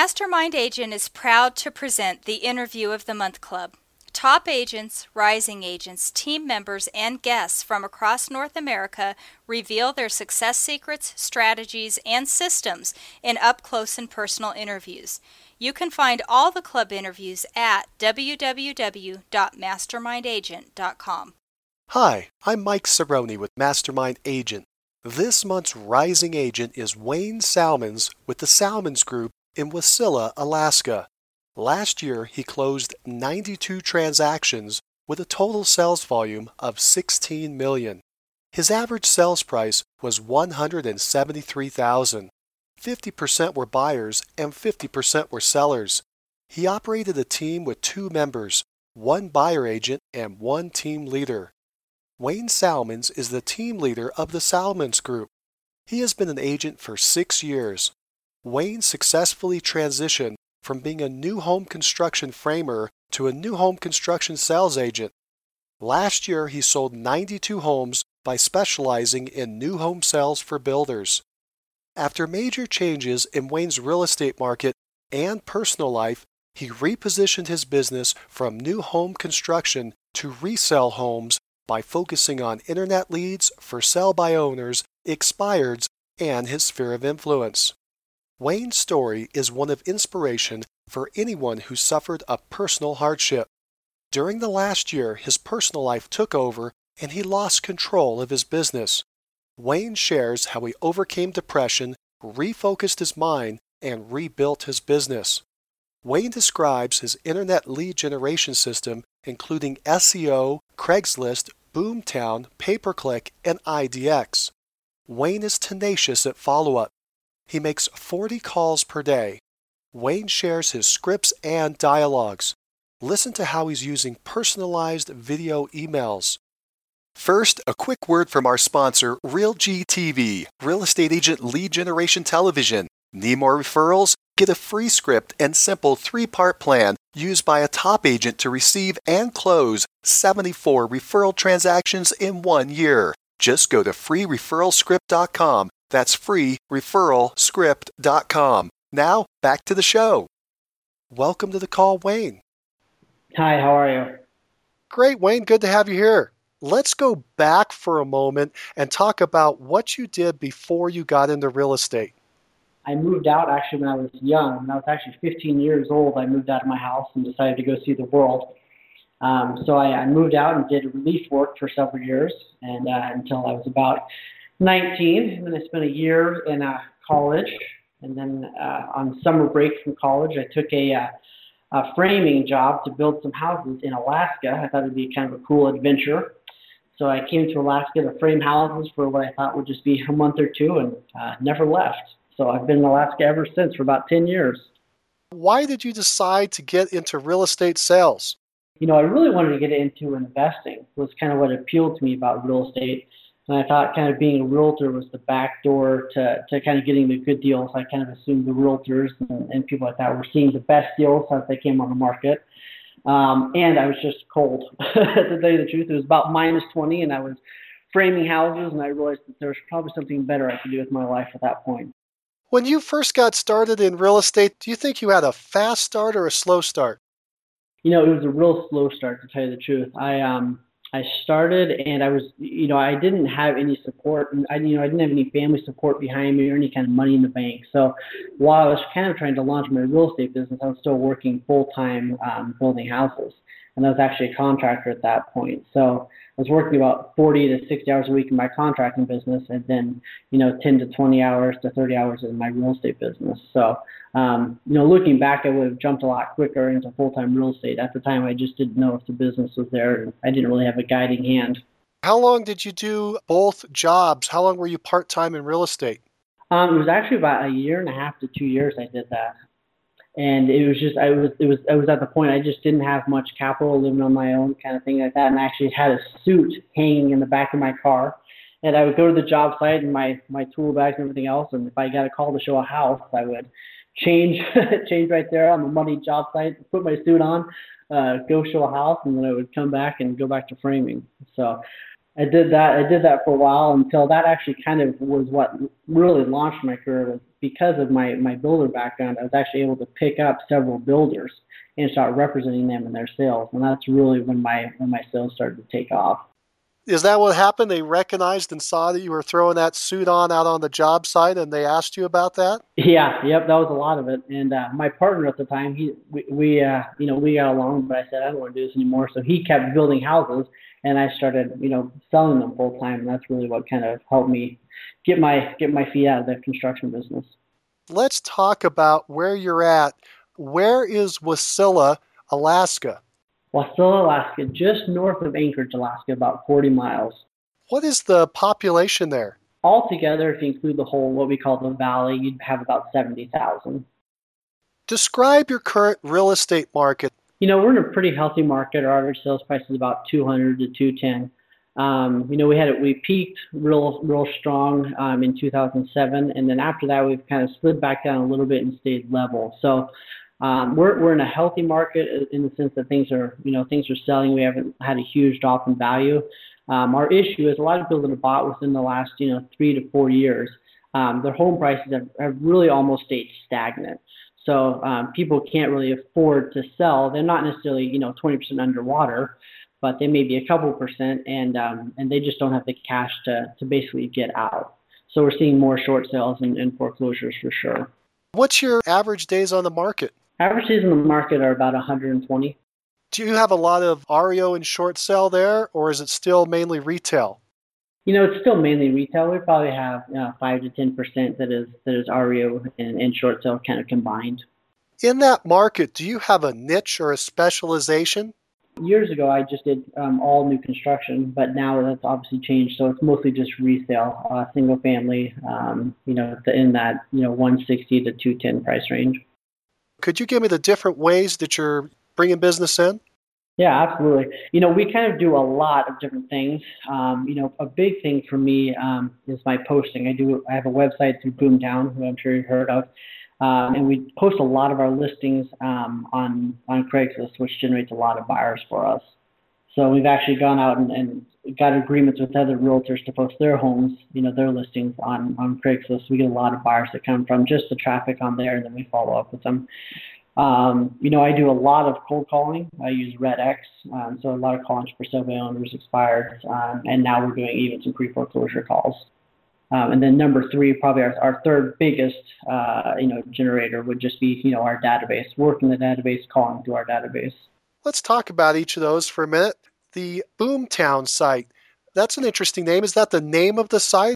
Mastermind Agent is proud to present the Interview of the Month Club. Top agents, rising agents, team members, and guests from across North America reveal their success secrets, strategies, and systems in up close and personal interviews. You can find all the club interviews at www.mastermindagent.com. Hi, I'm Mike Cerrone with Mastermind Agent. This month's rising agent is Wayne Salmons with the Salmons Group in Wasilla, Alaska. Last year, he closed 92 transactions with a total sales volume of 16 million. His average sales price was 173,000. 50% were buyers and 50% were sellers. He operated a team with two members, one buyer agent and one team leader. Wayne Salmons is the team leader of the Salmons Group. He has been an agent for six years. Wayne successfully transitioned from being a new home construction framer to a new home construction sales agent. Last year, he sold 92 homes by specializing in new home sales for builders. After major changes in Wayne's real estate market and personal life, he repositioned his business from new home construction to resell homes by focusing on internet leads for sell by owners, expireds, and his sphere of influence. Wayne's story is one of inspiration for anyone who suffered a personal hardship. During the last year, his personal life took over and he lost control of his business. Wayne shares how he overcame depression, refocused his mind, and rebuilt his business. Wayne describes his internet lead generation system, including SEO, Craigslist, Boomtown, Pay Per Click, and IDX. Wayne is tenacious at follow up. He makes 40 calls per day. Wayne shares his scripts and dialogues. Listen to how he's using personalized video emails. First, a quick word from our sponsor, RealGTV, Real Estate Agent Lead Generation Television. Need more referrals? Get a free script and simple three part plan used by a top agent to receive and close 74 referral transactions in one year. Just go to freereferralscript.com that's freereferralscript.com. Now, back to the show. Welcome to the call, Wayne. Hi, how are you? Great, Wayne. Good to have you here. Let's go back for a moment and talk about what you did before you got into real estate. I moved out actually when I was young. When I was actually 15 years old, I moved out of my house and decided to go see the world. Um, so I, I moved out and did relief work for several years, and uh, until I was about 19, and then I spent a year in uh, college, and then uh, on summer break from college, I took a, uh, a framing job to build some houses in Alaska. I thought it'd be kind of a cool adventure. So I came to Alaska to frame houses for what I thought would just be a month or two, and uh, never left. So I've been in Alaska ever since for about 10 years. Why did you decide to get into real estate sales? You know, I really wanted to get into investing. Was kind of what appealed to me about real estate and I thought kind of being a realtor was the back door to, to kind of getting the good deals. I kind of assumed the realtors and, and people like that were seeing the best deals as they came on the market. Um, and I was just cold. to tell you the truth, it was about minus 20, and I was framing houses, and I realized that there was probably something better I could do with my life at that point. When you first got started in real estate, do you think you had a fast start or a slow start? You know, it was a real slow start, to tell you the truth. I um, I started and I was, you know, I didn't have any support. And I, you know, I didn't have any family support behind me or any kind of money in the bank. So while I was kind of trying to launch my real estate business, I was still working full time um, building houses. And I was actually a contractor at that point. So I was working about 40 to 60 hours a week in my contracting business, and then you know 10 to 20 hours to 30 hours in my real estate business. So um, you know, looking back, I would have jumped a lot quicker into full-time real estate. At the time, I just didn't know if the business was there, and I didn't really have a guiding hand. How long did you do both jobs? How long were you part-time in real estate? Um, it was actually about a year and a half to two years I did that and it was just I was it was I was at the point I just didn't have much capital living on my own kind of thing like that. And I actually had a suit hanging in the back of my car. And I would go to the job site and my my tool bags and everything else. And if I got a call to show a house I would change change right there on the money job site put my suit on uh, go show a house. And then I would come back and go back to framing. So I did that. I did that for a while until that actually kind of was what really launched my career. Was because of my my builder background, I was actually able to pick up several builders and start representing them in their sales, and that's really when my when my sales started to take off. Is that what happened? They recognized and saw that you were throwing that suit on out on the job site, and they asked you about that. Yeah, yep, that was a lot of it. And uh, my partner at the time, he we, we uh, you know we got along, but I said I don't want to do this anymore. So he kept building houses, and I started you know selling them full time, and that's really what kind of helped me get my get my feet out of the construction business. Let's talk about where you're at. Where is Wasilla, Alaska? Wasilla, Alaska, just north of Anchorage, Alaska, about 40 miles. What is the population there? Altogether, if you include the whole, what we call the valley, you'd have about 70,000. Describe your current real estate market. You know, we're in a pretty healthy market. Our average sales price is about 200 to 210. Um, you know, we had it, we peaked real, real strong um, in 2007, and then after that, we've kind of slid back down a little bit and stayed level. So, um, we're we're in a healthy market in the sense that things are you know things are selling. We haven't had a huge drop in value. Um, our issue is a lot of people that have bought within the last you know three to four years. Um, their home prices have, have really almost stayed stagnant. So um, people can't really afford to sell. They're not necessarily you know 20% underwater, but they may be a couple percent, and um, and they just don't have the cash to to basically get out. So we're seeing more short sales and, and foreclosures for sure. What's your average days on the market? Average days in the market are about 120. Do you have a lot of REO and short sale there, or is it still mainly retail? You know, it's still mainly retail. We probably have uh, five to ten percent that is that is REO and, and short sale kind of combined. In that market, do you have a niche or a specialization? Years ago, I just did um, all new construction, but now that's obviously changed. So it's mostly just resale, uh, single family. Um, you know, in that you know 160 to 210 price range. Could you give me the different ways that you're bringing business in? Yeah, absolutely. You know, we kind of do a lot of different things. Um, you know, a big thing for me um, is my posting. I do. I have a website through Boomtown, who I'm sure you've heard of, um, and we post a lot of our listings um, on on Craigslist, which generates a lot of buyers for us. So we've actually gone out and, and got agreements with other realtors to post their homes, you know, their listings on, on Craigslist. We get a lot of buyers that come from just the traffic on there, and then we follow up with them. Um, you know, I do a lot of cold calling. I use RedX, um, so a lot of calling for by owners expired, um, and now we're doing even some pre-foreclosure calls. Um, and then number three, probably our, our third biggest, uh, you know, generator would just be, you know, our database, working the database, calling to our database. Let's talk about each of those for a minute the Boomtown site. That's an interesting name. Is that the name of the site?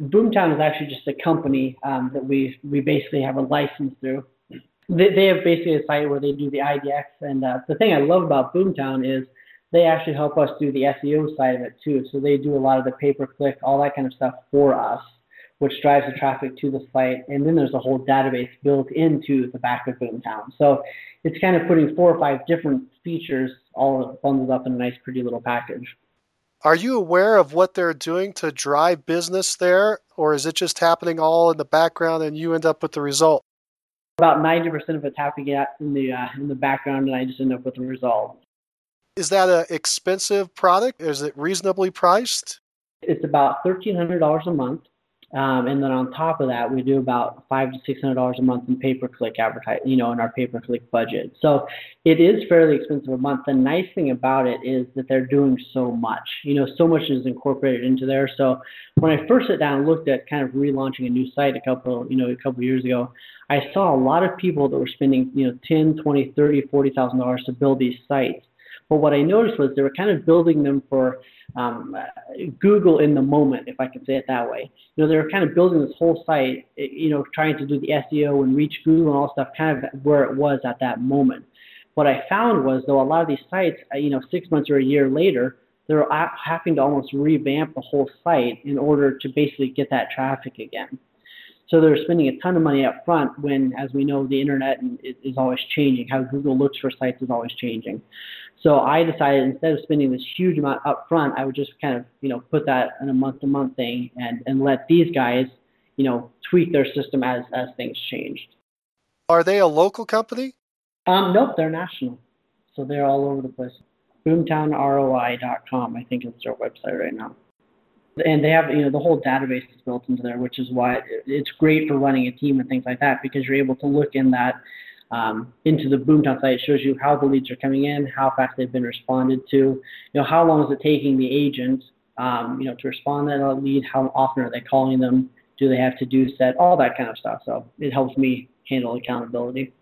Boomtown is actually just a company um, that we we basically have a license through. They, they have basically a site where they do the IDX, and uh, the thing I love about Boomtown is they actually help us do the SEO side of it too. So they do a lot of the pay per click, all that kind of stuff for us, which drives the traffic to the site. And then there's a whole database built into the back of Boomtown. So it's kind of putting four or five different features all bundled up in a nice, pretty little package. Are you aware of what they're doing to drive business there, or is it just happening all in the background and you end up with the result? About 90% of it's happening in the uh, in the background, and I just end up with the result. Is that an expensive product? Is it reasonably priced? It's about $1,300 a month. Um, and then on top of that, we do about five to six hundred dollars a month in pay-per-click advertising, you know, in our pay-per-click budget. So it is fairly expensive a month. The nice thing about it is that they're doing so much. You know, so much is incorporated into there. So when I first sat down and looked at kind of relaunching a new site a couple, you know, a couple years ago, I saw a lot of people that were spending, you know, ten, twenty, thirty, forty thousand dollars to build these sites. But what I noticed was they were kind of building them for um, Google in the moment, if I can say it that way. You know, they were kind of building this whole site, eh, you know, trying to do the SEO and reach Google and all stuff, kind of where it was at that moment. What I found was, though, a lot of these sites, uh, you know, six months or a year later, they're having to almost revamp the whole site in order to basically get that traffic again. So they're spending a ton of money up front when, as we know, the internet is always changing. How Google looks for sites is always changing. So I decided instead of spending this huge amount up front, I would just kind of, you know, put that in a month to month thing and, and let these guys, you know, tweak their system as, as things changed. Are they a local company? Um, nope, they're national. So they're all over the place. boomtownroi.com. I think it's their website right now. And they have, you know, the whole database is built into there, which is why it's great for running a team and things like that because you're able to look in that um, into the Boomtown site. It shows you how the leads are coming in, how fast they've been responded to, you know, how long is it taking the agent, um, you know, to respond to that lead, how often are they calling them, do they have to do set, all that kind of stuff. So it helps me handle accountability.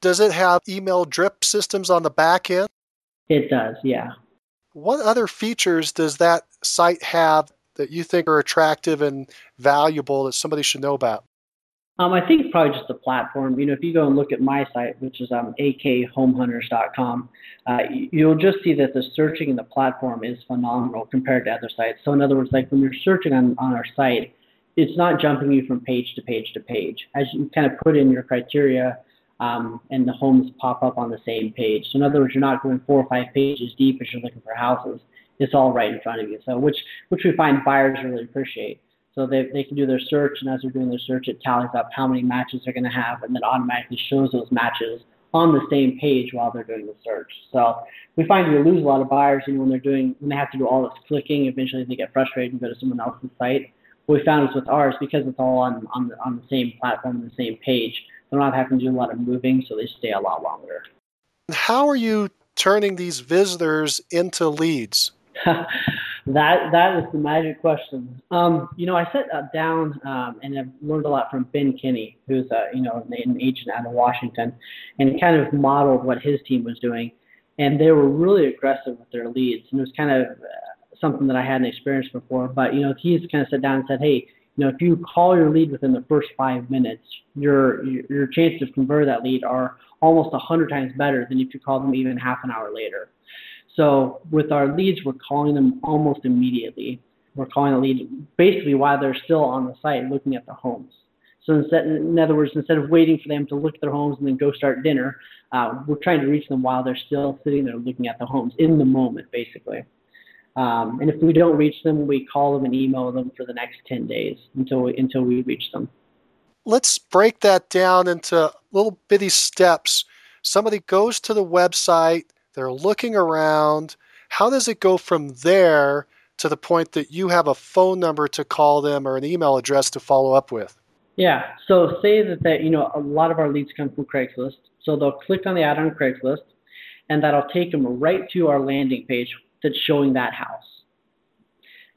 Does it have email drip systems on the back end? It does, yeah. What other features does that site have that you think are attractive and valuable that somebody should know about? Um, I think probably just the platform. You know, if you go and look at my site, which is um, akhomehunters.com, uh, you'll just see that the searching in the platform is phenomenal compared to other sites. So in other words, like when you're searching on, on our site, it's not jumping you from page to page to page. As you kind of put in your criteria, um, and the homes pop up on the same page. So in other words, you're not going four or five pages deep as you're looking for houses. It's all right in front of you. So which which we find buyers really appreciate. So they, they can do their search, and as they're doing their search, it tallies up how many matches they're going to have, and then automatically shows those matches on the same page while they're doing the search. So we find we lose a lot of buyers, you know, when they're doing when they have to do all this clicking. Eventually, they get frustrated and go to someone else's site. What we found is with ours, because it's all on on the, on the same platform, the same page, they're not having to do a lot of moving, so they stay a lot longer. How are you turning these visitors into leads? that that is the magic question. Um, you know, I sat down um, and I've learned a lot from Ben Kinney, who's a you know an agent out of Washington, and kind of modeled what his team was doing, and they were really aggressive with their leads, and it was kind of uh, something that I hadn't experienced before. But you know, he's kind of sat down and said, hey. You know, if you call your lead within the first five minutes, your your chances of convert that lead are almost a hundred times better than if you call them even half an hour later. So with our leads, we're calling them almost immediately. We're calling a lead basically while they're still on the site looking at the homes. So instead, in other words, instead of waiting for them to look at their homes and then go start dinner, uh, we're trying to reach them while they're still sitting there looking at the homes in the moment, basically. Um, and if we don't reach them, we call them and email them for the next 10 days until we, until we reach them. Let's break that down into little bitty steps. Somebody goes to the website, they're looking around. How does it go from there to the point that you have a phone number to call them or an email address to follow up with? Yeah. So say that, that you know a lot of our leads come from Craigslist. So they'll click on the ad on Craigslist, and that'll take them right to our landing page that's showing that house.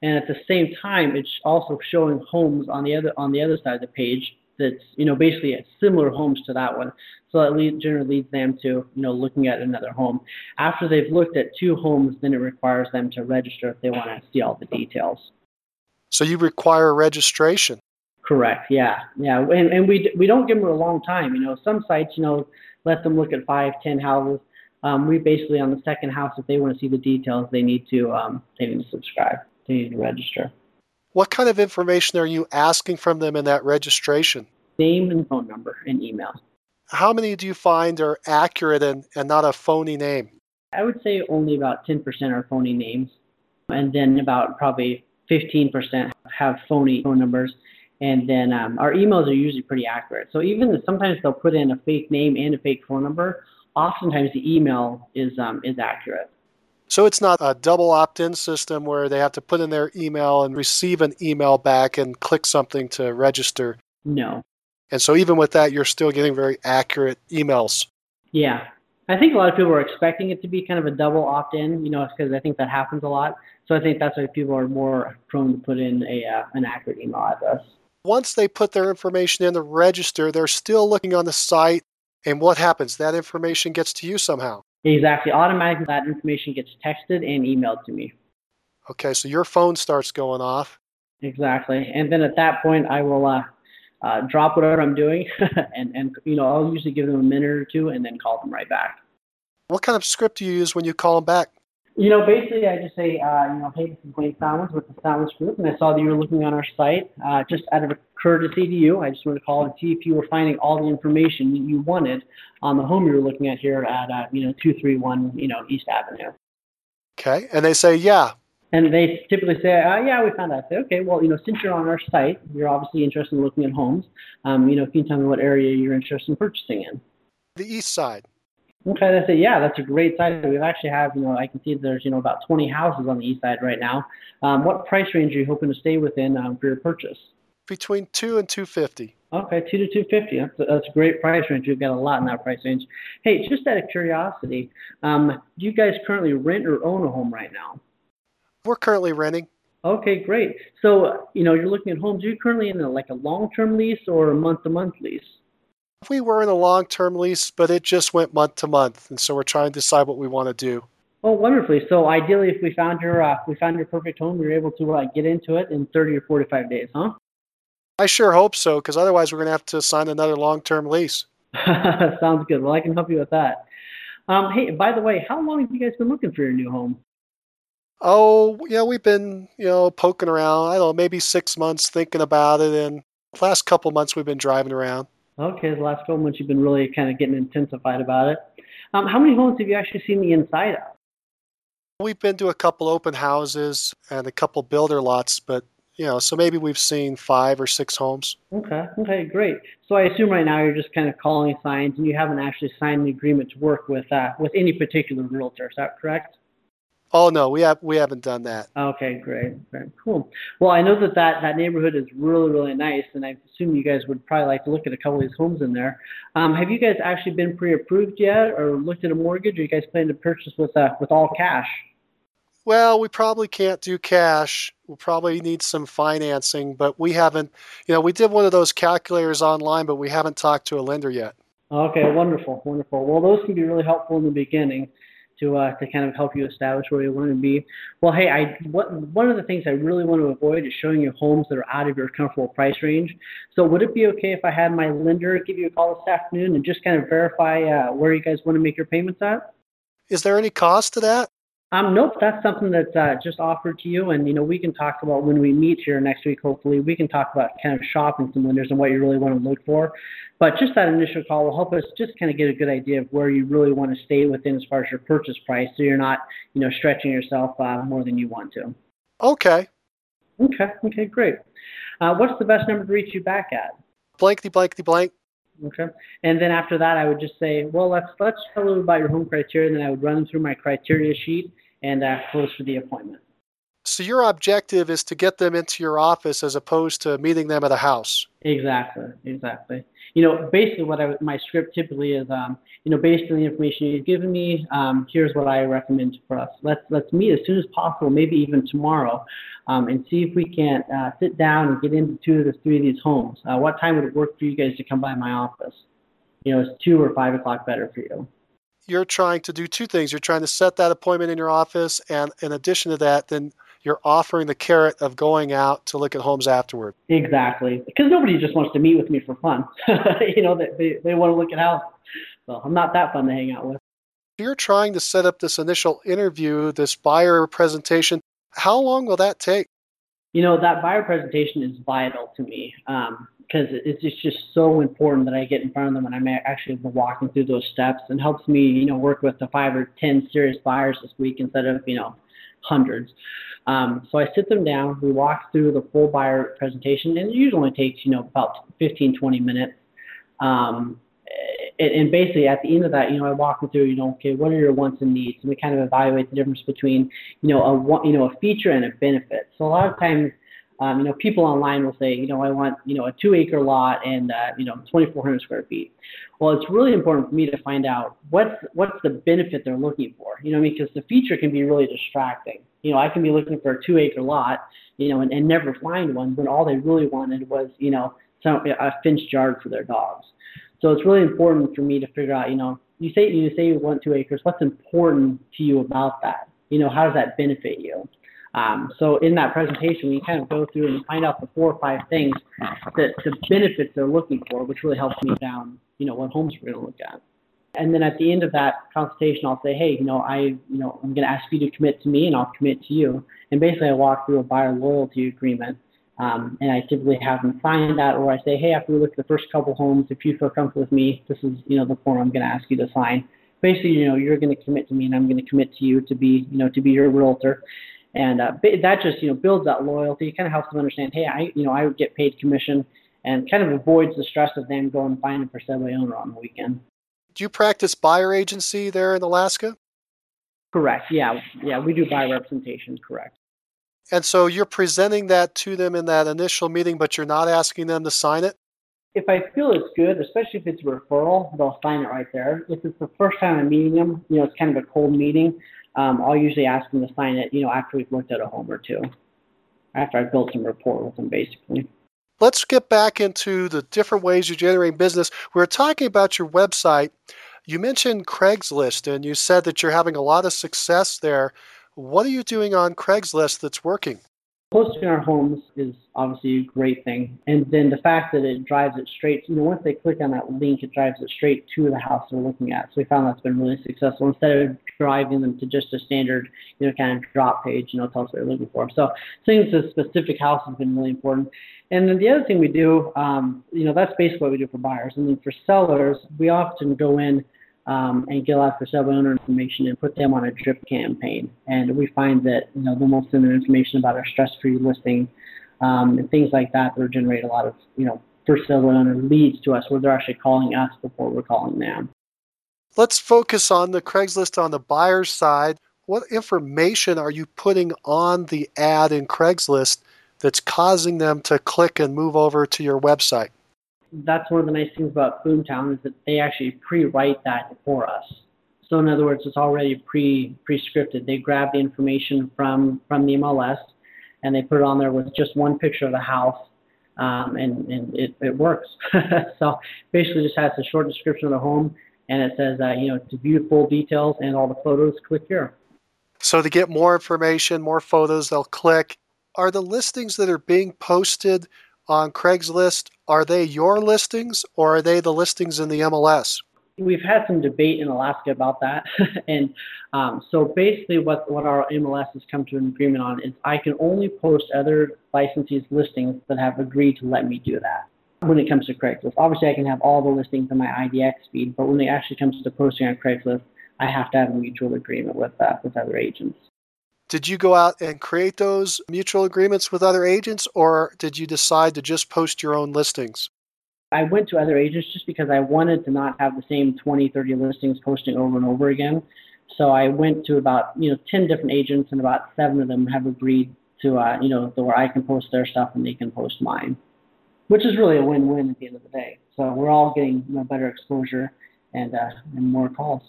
And at the same time, it's also showing homes on the other on the other side of the page that's you know basically similar homes to that one. So that lead, generally leads them to you know looking at another home. After they've looked at two homes, then it requires them to register if they want to see all the details. So you require registration. Correct. Yeah. Yeah. And and we we don't give them a long time. You know, some sites you know let them look at five, ten houses. Um, we basically on the second house, if they want to see the details, they need to um, they need to subscribe. They need to register. What kind of information are you asking from them in that registration? Name and phone number and email. How many do you find are accurate and, and not a phony name? I would say only about 10% are phony names. And then about probably 15% have phony phone numbers. And then um, our emails are usually pretty accurate. So even sometimes they'll put in a fake name and a fake phone number, oftentimes the email is, um, is accurate. So it's not a double opt in system where they have to put in their email and receive an email back and click something to register. No. And so even with that, you're still getting very accurate emails. Yeah. I think a lot of people are expecting it to be kind of a double opt in, you know, because I think that happens a lot. So I think that's why people are more prone to put in a uh, an accurate email address. Once they put their information in the register, they're still looking on the site. And what happens? That information gets to you somehow. Exactly. Automatically, that information gets texted and emailed to me. Okay, so your phone starts going off. Exactly. And then at that point, I will uh, uh, drop whatever I'm doing, and, and you know I'll usually give them a minute or two, and then call them right back. What kind of script do you use when you call them back? You know, basically, I just say, uh, you know, hey, this is Wayne Salmons with the Salmons Group, and I saw that you were looking on our site. Uh, just out of a courtesy to you, I just wanted to call and see if you were finding all the information that you wanted on the home you were looking at here at, uh, you know, 231, you know, East Avenue. Okay, and they say, yeah. And they typically say, uh, yeah, we found out. I say, okay, well, you know, since you're on our site, you're obviously interested in looking at homes. Um, you know, can you tell me what area you're interested in purchasing in? The east side. Okay, that's it. Yeah, that's a great site. We actually have, you know, I can see there's, you know, about 20 houses on the east side right now. Um, what price range are you hoping to stay within um, for your purchase? Between two and 250. Okay, two to 250. That's a, that's a great price range. You've got a lot in that price range. Hey, just out of curiosity, um, do you guys currently rent or own a home right now? We're currently renting. Okay, great. So, you know, you're looking at homes. Are you currently in a, like a long-term lease or a month-to-month lease? We were in a long-term lease, but it just went month to month, and so we're trying to decide what we want to do. Oh, wonderfully. So, ideally, if we found your uh, we found your perfect home, we were able to uh, get into it in 30 or 45 days, huh? I sure hope so, because otherwise we're going to have to sign another long-term lease. Sounds good. Well, I can help you with that. Um, hey, by the way, how long have you guys been looking for your new home? Oh, yeah, we've been, you know, poking around. I don't know, maybe six months thinking about it, and last couple months we've been driving around. Okay, the last couple months you've been really kind of getting intensified about it. Um, how many homes have you actually seen the inside of? We've been to a couple open houses and a couple builder lots, but you know, so maybe we've seen five or six homes. Okay, okay, great. So I assume right now you're just kind of calling signs, and you haven't actually signed an agreement to work with uh, with any particular realtor. Is that correct? Oh no, we have we haven't done that. Okay, great, very cool. Well, I know that, that that neighborhood is really really nice, and I assume you guys would probably like to look at a couple of these homes in there. Um, have you guys actually been pre-approved yet, or looked at a mortgage? Or you guys plan to purchase with uh, with all cash? Well, we probably can't do cash. We'll probably need some financing, but we haven't. You know, we did one of those calculators online, but we haven't talked to a lender yet. Okay, wonderful, wonderful. Well, those can be really helpful in the beginning to uh, to kind of help you establish where you want to be. Well, hey, I what one of the things I really want to avoid is showing you homes that are out of your comfortable price range. So, would it be okay if I had my lender give you a call this afternoon and just kind of verify uh, where you guys want to make your payments at? Is there any cost to that? Um, nope, that's something that's uh, just offered to you, and you know we can talk about when we meet here next week. Hopefully, we can talk about kind of shopping some lenders and what you really want to look for. But just that initial call will help us just kind of get a good idea of where you really want to stay within as far as your purchase price, so you're not you know stretching yourself uh, more than you want to. Okay. Okay. Okay. Great. Uh, what's the best number to reach you back at? Blankety blankety blank. Okay. And then after that, I would just say, well, let's let's tell a little about your home criteria, and then I would run through my criteria sheet and uh, close for the appointment. So your objective is to get them into your office as opposed to meeting them at a house. Exactly, exactly. You know, basically, what I, my script typically is, um, you know, based on the information you've given me, um, here's what I recommend for us. Let's let's meet as soon as possible, maybe even tomorrow, um, and see if we can't uh, sit down and get into two of the three of these homes. Uh, what time would it work for you guys to come by my office? You know, is two or five o'clock better for you? You're trying to do two things. You're trying to set that appointment in your office, and in addition to that, then you're offering the carrot of going out to look at homes afterward. Exactly, because nobody just wants to meet with me for fun. you know, they, they, they want to look at houses. So I'm not that fun to hang out with. You're trying to set up this initial interview, this buyer presentation. How long will that take? You know, that buyer presentation is vital to me. Um, because it's just, so important that I get in front of them when I'm actually walking through those steps and helps me, you know, work with the five or 10 serious buyers this week instead of, you know, hundreds. Um, so I sit them down, we walk through the full buyer presentation, and it usually takes, you know, about 15, 20 minutes. Um, and, and basically at the end of that, you know, I walk them through, you know, okay, what are your wants and needs? And we kind of evaluate the difference between, you know, a, you know, a feature and a benefit. So a lot of times, um, you know, people online will say, you know, I want, you know, a two acre lot and, uh, you know, 2,400 square feet. Well, it's really important for me to find out what's, what's the benefit they're looking for, you know, because the feature can be really distracting. You know, I can be looking for a two acre lot, you know, and, and never find one when all they really wanted was, you know, some, a fenced yard for their dogs. So it's really important for me to figure out, you know, you say you say you want two acres. What's important to you about that? You know, how does that benefit you? Um, so in that presentation, we kind of go through and find out the four or five things that the benefits they're looking for, which really helps me down, you know, what homes we're going to look at. And then at the end of that consultation, I'll say, hey, you know, I, you know, I'm going to ask you to commit to me, and I'll commit to you. And basically, I walk through a buyer loyalty agreement, um, and I typically have them sign that, or I say, hey, after we look at the first couple homes, if you feel comfortable with me, this is, you know, the form I'm going to ask you to sign. Basically, you know, you're going to commit to me, and I'm going to commit to you to be, you know, to be your realtor and uh, that just you know builds that loyalty. It kind of helps them understand, hey, I you know I would get paid commission, and kind of avoids the stress of them going finding for subway owner on the weekend. Do you practice buyer agency there in Alaska? Correct. Yeah. Yeah. We do buyer representation. Correct. And so you're presenting that to them in that initial meeting, but you're not asking them to sign it? If I feel it's good, especially if it's a referral, they'll sign it right there. If it's the first time I'm meeting them, you know, it's kind of a cold meeting, um, I'll usually ask them to sign it, you know, after we've looked at a home or two, after I've built some rapport with them, basically. Let's get back into the different ways you're generating business. We are talking about your website. You mentioned Craigslist and you said that you're having a lot of success there. What are you doing on Craigslist that's working? Posting our homes is obviously a great thing. And then the fact that it drives it straight, you know, once they click on that link, it drives it straight to the house they're looking at. So we found that's been really successful instead of driving them to just a standard, you know, kind of drop page, you know, tell us what they're looking for. So seeing a specific house has been really important. And then the other thing we do, um, you know, that's basically what we do for buyers. And then for sellers, we often go in um, and get a lot of for sale owner information and put them on a drip campaign. And we find that you know the most their information about our stress-free listing um, and things like that that generate a lot of you know for sale owner leads to us where they're actually calling us before we're calling them. Let's focus on the Craigslist on the buyer's side. What information are you putting on the ad in Craigslist that's causing them to click and move over to your website? That's one of the nice things about Boomtown is that they actually pre-write that for us. So in other words, it's already pre pre-scripted. They grab the information from from the MLS and they put it on there with just one picture of the house, um, and and it, it works. so basically, just has a short description of the home and it says uh, you know to view full details and all the photos, click here. So to get more information, more photos, they'll click. Are the listings that are being posted on Craigslist, are they your listings or are they the listings in the MLS? We've had some debate in Alaska about that. and um, so basically, what, what our MLS has come to an agreement on is I can only post other licensees' listings that have agreed to let me do that when it comes to Craigslist. Obviously, I can have all the listings in my IDX feed, but when it actually comes to posting on Craigslist, I have to have a mutual agreement with uh, with other agents. Did you go out and create those mutual agreements with other agents, or did you decide to just post your own listings? I went to other agents just because I wanted to not have the same 20, 30 listings posting over and over again. So I went to about you know 10 different agents, and about seven of them have agreed to uh, you know where I can post their stuff and they can post mine, which is really a win-win at the end of the day. So we're all getting you know, better exposure and uh, and more calls.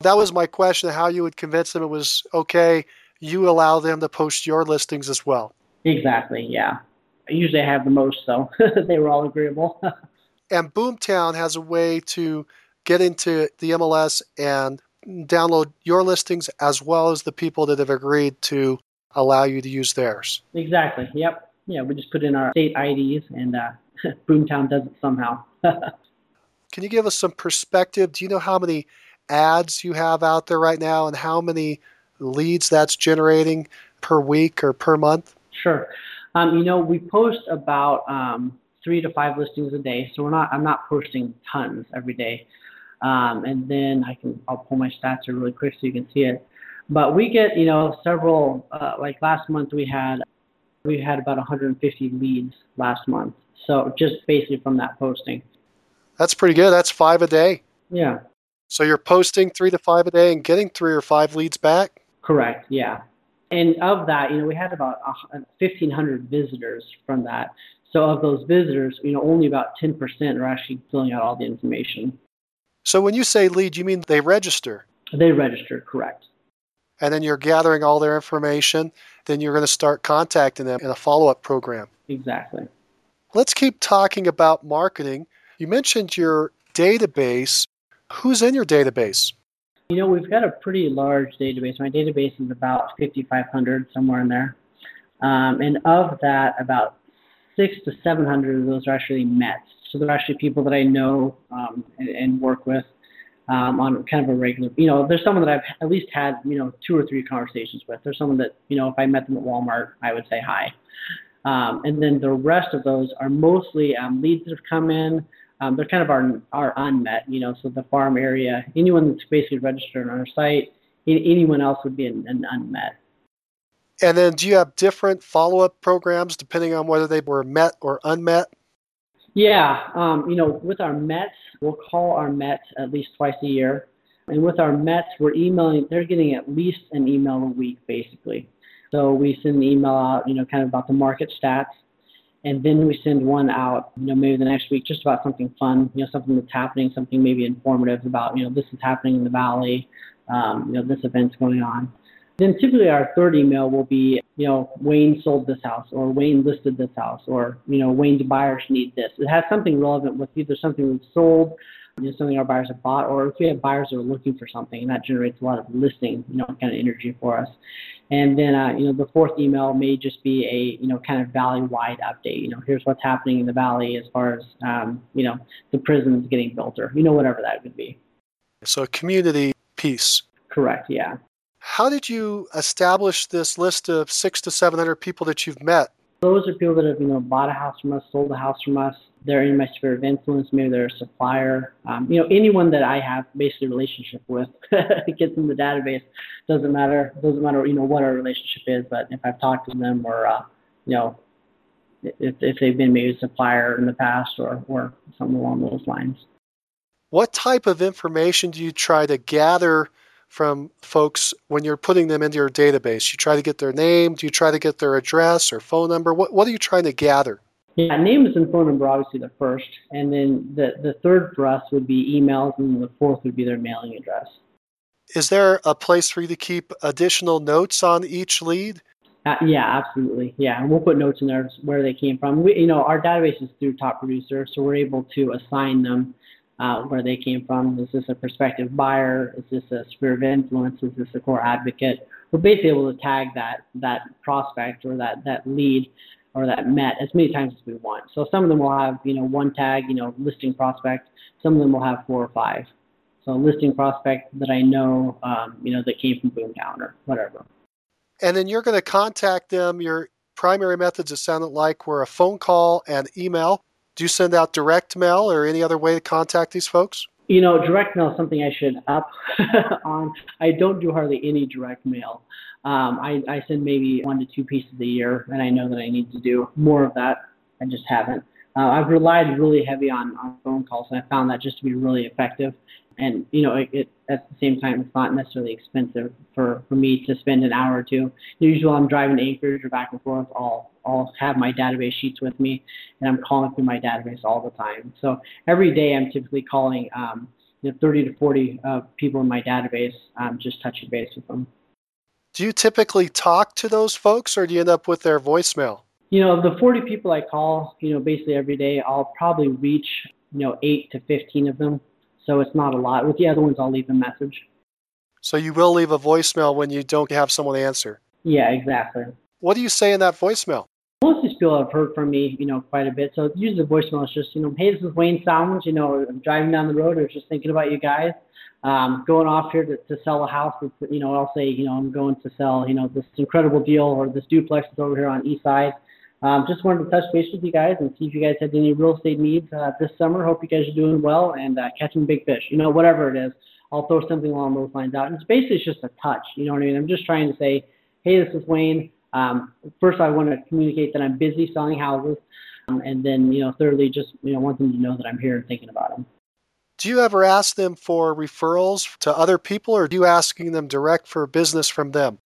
That was my question: how you would convince them it was okay you allow them to post your listings as well. Exactly, yeah. I usually have the most, so they were all agreeable. and Boomtown has a way to get into the MLS and download your listings as well as the people that have agreed to allow you to use theirs. Exactly, yep. Yeah, we just put in our state IDs and uh, Boomtown does it somehow. Can you give us some perspective? Do you know how many ads you have out there right now and how many leads that's generating per week or per month? Sure. Um, you know, we post about um, three to five listings a day, so we're not. I'm not posting tons every day. Um, and then I can. I'll pull my stats here really quick so you can see it. But we get, you know, several. Uh, like last month, we had we had about 150 leads last month. So just basically from that posting. That's pretty good. That's five a day. Yeah. So you're posting three to five a day and getting three or five leads back. Correct. Yeah. And of that, you know, we had about 1,500 visitors from that. So of those visitors, you know, only about 10% are actually filling out all the information. So when you say lead, you mean they register? They register, correct. And then you're gathering all their information. Then you're going to start contacting them in a follow up program. Exactly. Let's keep talking about marketing. You mentioned your database. Who's in your database? You know, we've got a pretty large database. My database is about 5,500, somewhere in there. Um, and of that, about six to 700 of those are actually METs. So they're actually people that I know um, and, and, work with um, on kind of a regular. You know, there's someone that I've at least had you know two or three conversations with. There's someone that you know if I met them at Walmart, I would say hi. Um, and then the rest of those are mostly um, leads that have come in. Um, they're kind of our, our unmet, you know, so the farm area, anyone that's basically registered on our site, anyone else would be an, an unmet. And then do you have different follow up programs depending on whether they were met or unmet? Yeah, um, you know, with our Mets, we'll call our Mets at least twice a year. And with our Mets, we're emailing, they're getting at least an email a week, basically. So we send an email out, you know, kind of about the market stats. And then we send one out, you know, maybe the next week, just about something fun, you know, something that's happening, something maybe informative about, you know, this is happening in the valley, um, you know, this event's going on. Then typically our third email will be, you know, Wayne sold this house or Wayne listed this house or, you know, Wayne's buyers need this. It has something relevant with either something we've sold, you know, something our buyers have bought, or if we have buyers that are looking for something, and that generates a lot of listing, you know, kind of energy for us. And then, uh, you know, the fourth email may just be a, you know, kind of valley-wide update. You know, here's what's happening in the valley as far as, um, you know, the prisons getting built, or you know, whatever that would be. So a community piece. Correct. Yeah. How did you establish this list of six to 700 people that you've met? Those are people that have, you know, bought a house from us, sold a house from us. They're in my sphere of influence. Maybe they're a supplier. Um, you know, anyone that I have basically a relationship with gets in the database. Doesn't matter. Doesn't matter, you know, what our relationship is. But if I've talked to them or, uh, you know, if, if they've been maybe a supplier in the past or, or something along those lines. What type of information do you try to gather from folks when you're putting them into your database? You try to get their name, do you try to get their address or phone number? What, what are you trying to gather? Yeah, names and phone number obviously the first, and then the, the third for us would be emails, and the fourth would be their mailing address. Is there a place for you to keep additional notes on each lead? Uh, yeah, absolutely. Yeah, and we'll put notes in there where they came from. We, you know, our database is through Top Producer, so we're able to assign them uh, where they came from. Is this a prospective buyer? Is this a sphere of influence? Is this a core advocate? We're basically able to tag that that prospect or that that lead or that met as many times as we want. So some of them will have you know one tag, you know, listing prospect. Some of them will have four or five. So listing prospect that I know, um, you know, that came from Boomtown or whatever. And then you're going to contact them. Your primary methods, it sounded like, were a phone call and email. Do you send out direct mail or any other way to contact these folks? You know, direct mail is something I should up on. I don't do hardly any direct mail. Um, I, I send maybe one to two pieces a year, and I know that I need to do more of that. I just haven't. Uh, I've relied really heavy on, on phone calls, and I found that just to be really effective and you know, it, it, at the same time, it's not necessarily expensive for for me to spend an hour or two. Usually, I'm driving to Anchorage or back and forth. I'll I'll have my database sheets with me, and I'm calling through my database all the time. So every day, I'm typically calling um, you know, 30 to 40 uh, people in my database, um, just touching base with them. Do you typically talk to those folks, or do you end up with their voicemail? You know, the 40 people I call, you know, basically every day, I'll probably reach you know eight to 15 of them so it's not a lot. With the other ones, I'll leave a message. So you will leave a voicemail when you don't have someone answer. Yeah, exactly. What do you say in that voicemail? Most of these people have heard from me, you know, quite a bit. So usually the voicemail is just, you know, hey, this is Wayne Salmons. You know, I'm driving down the road. I was just thinking about you guys. Um, going off here to, to sell a house. With, you know, I'll say, you know, I'm going to sell, you know, this incredible deal or this duplex is over here on East Side. Um, just wanted to touch base with you guys and see if you guys had any real estate needs uh, this summer. Hope you guys are doing well and uh, catching big fish. You know, whatever it is, I'll throw something along those lines out. And it's basically just a touch. You know what I mean? I'm just trying to say, hey, this is Wayne. Um, first, I want to communicate that I'm busy selling houses, um, and then you know, thirdly, just you know, want them to know that I'm here and thinking about them. Do you ever ask them for referrals to other people, or do you asking them direct for business from them?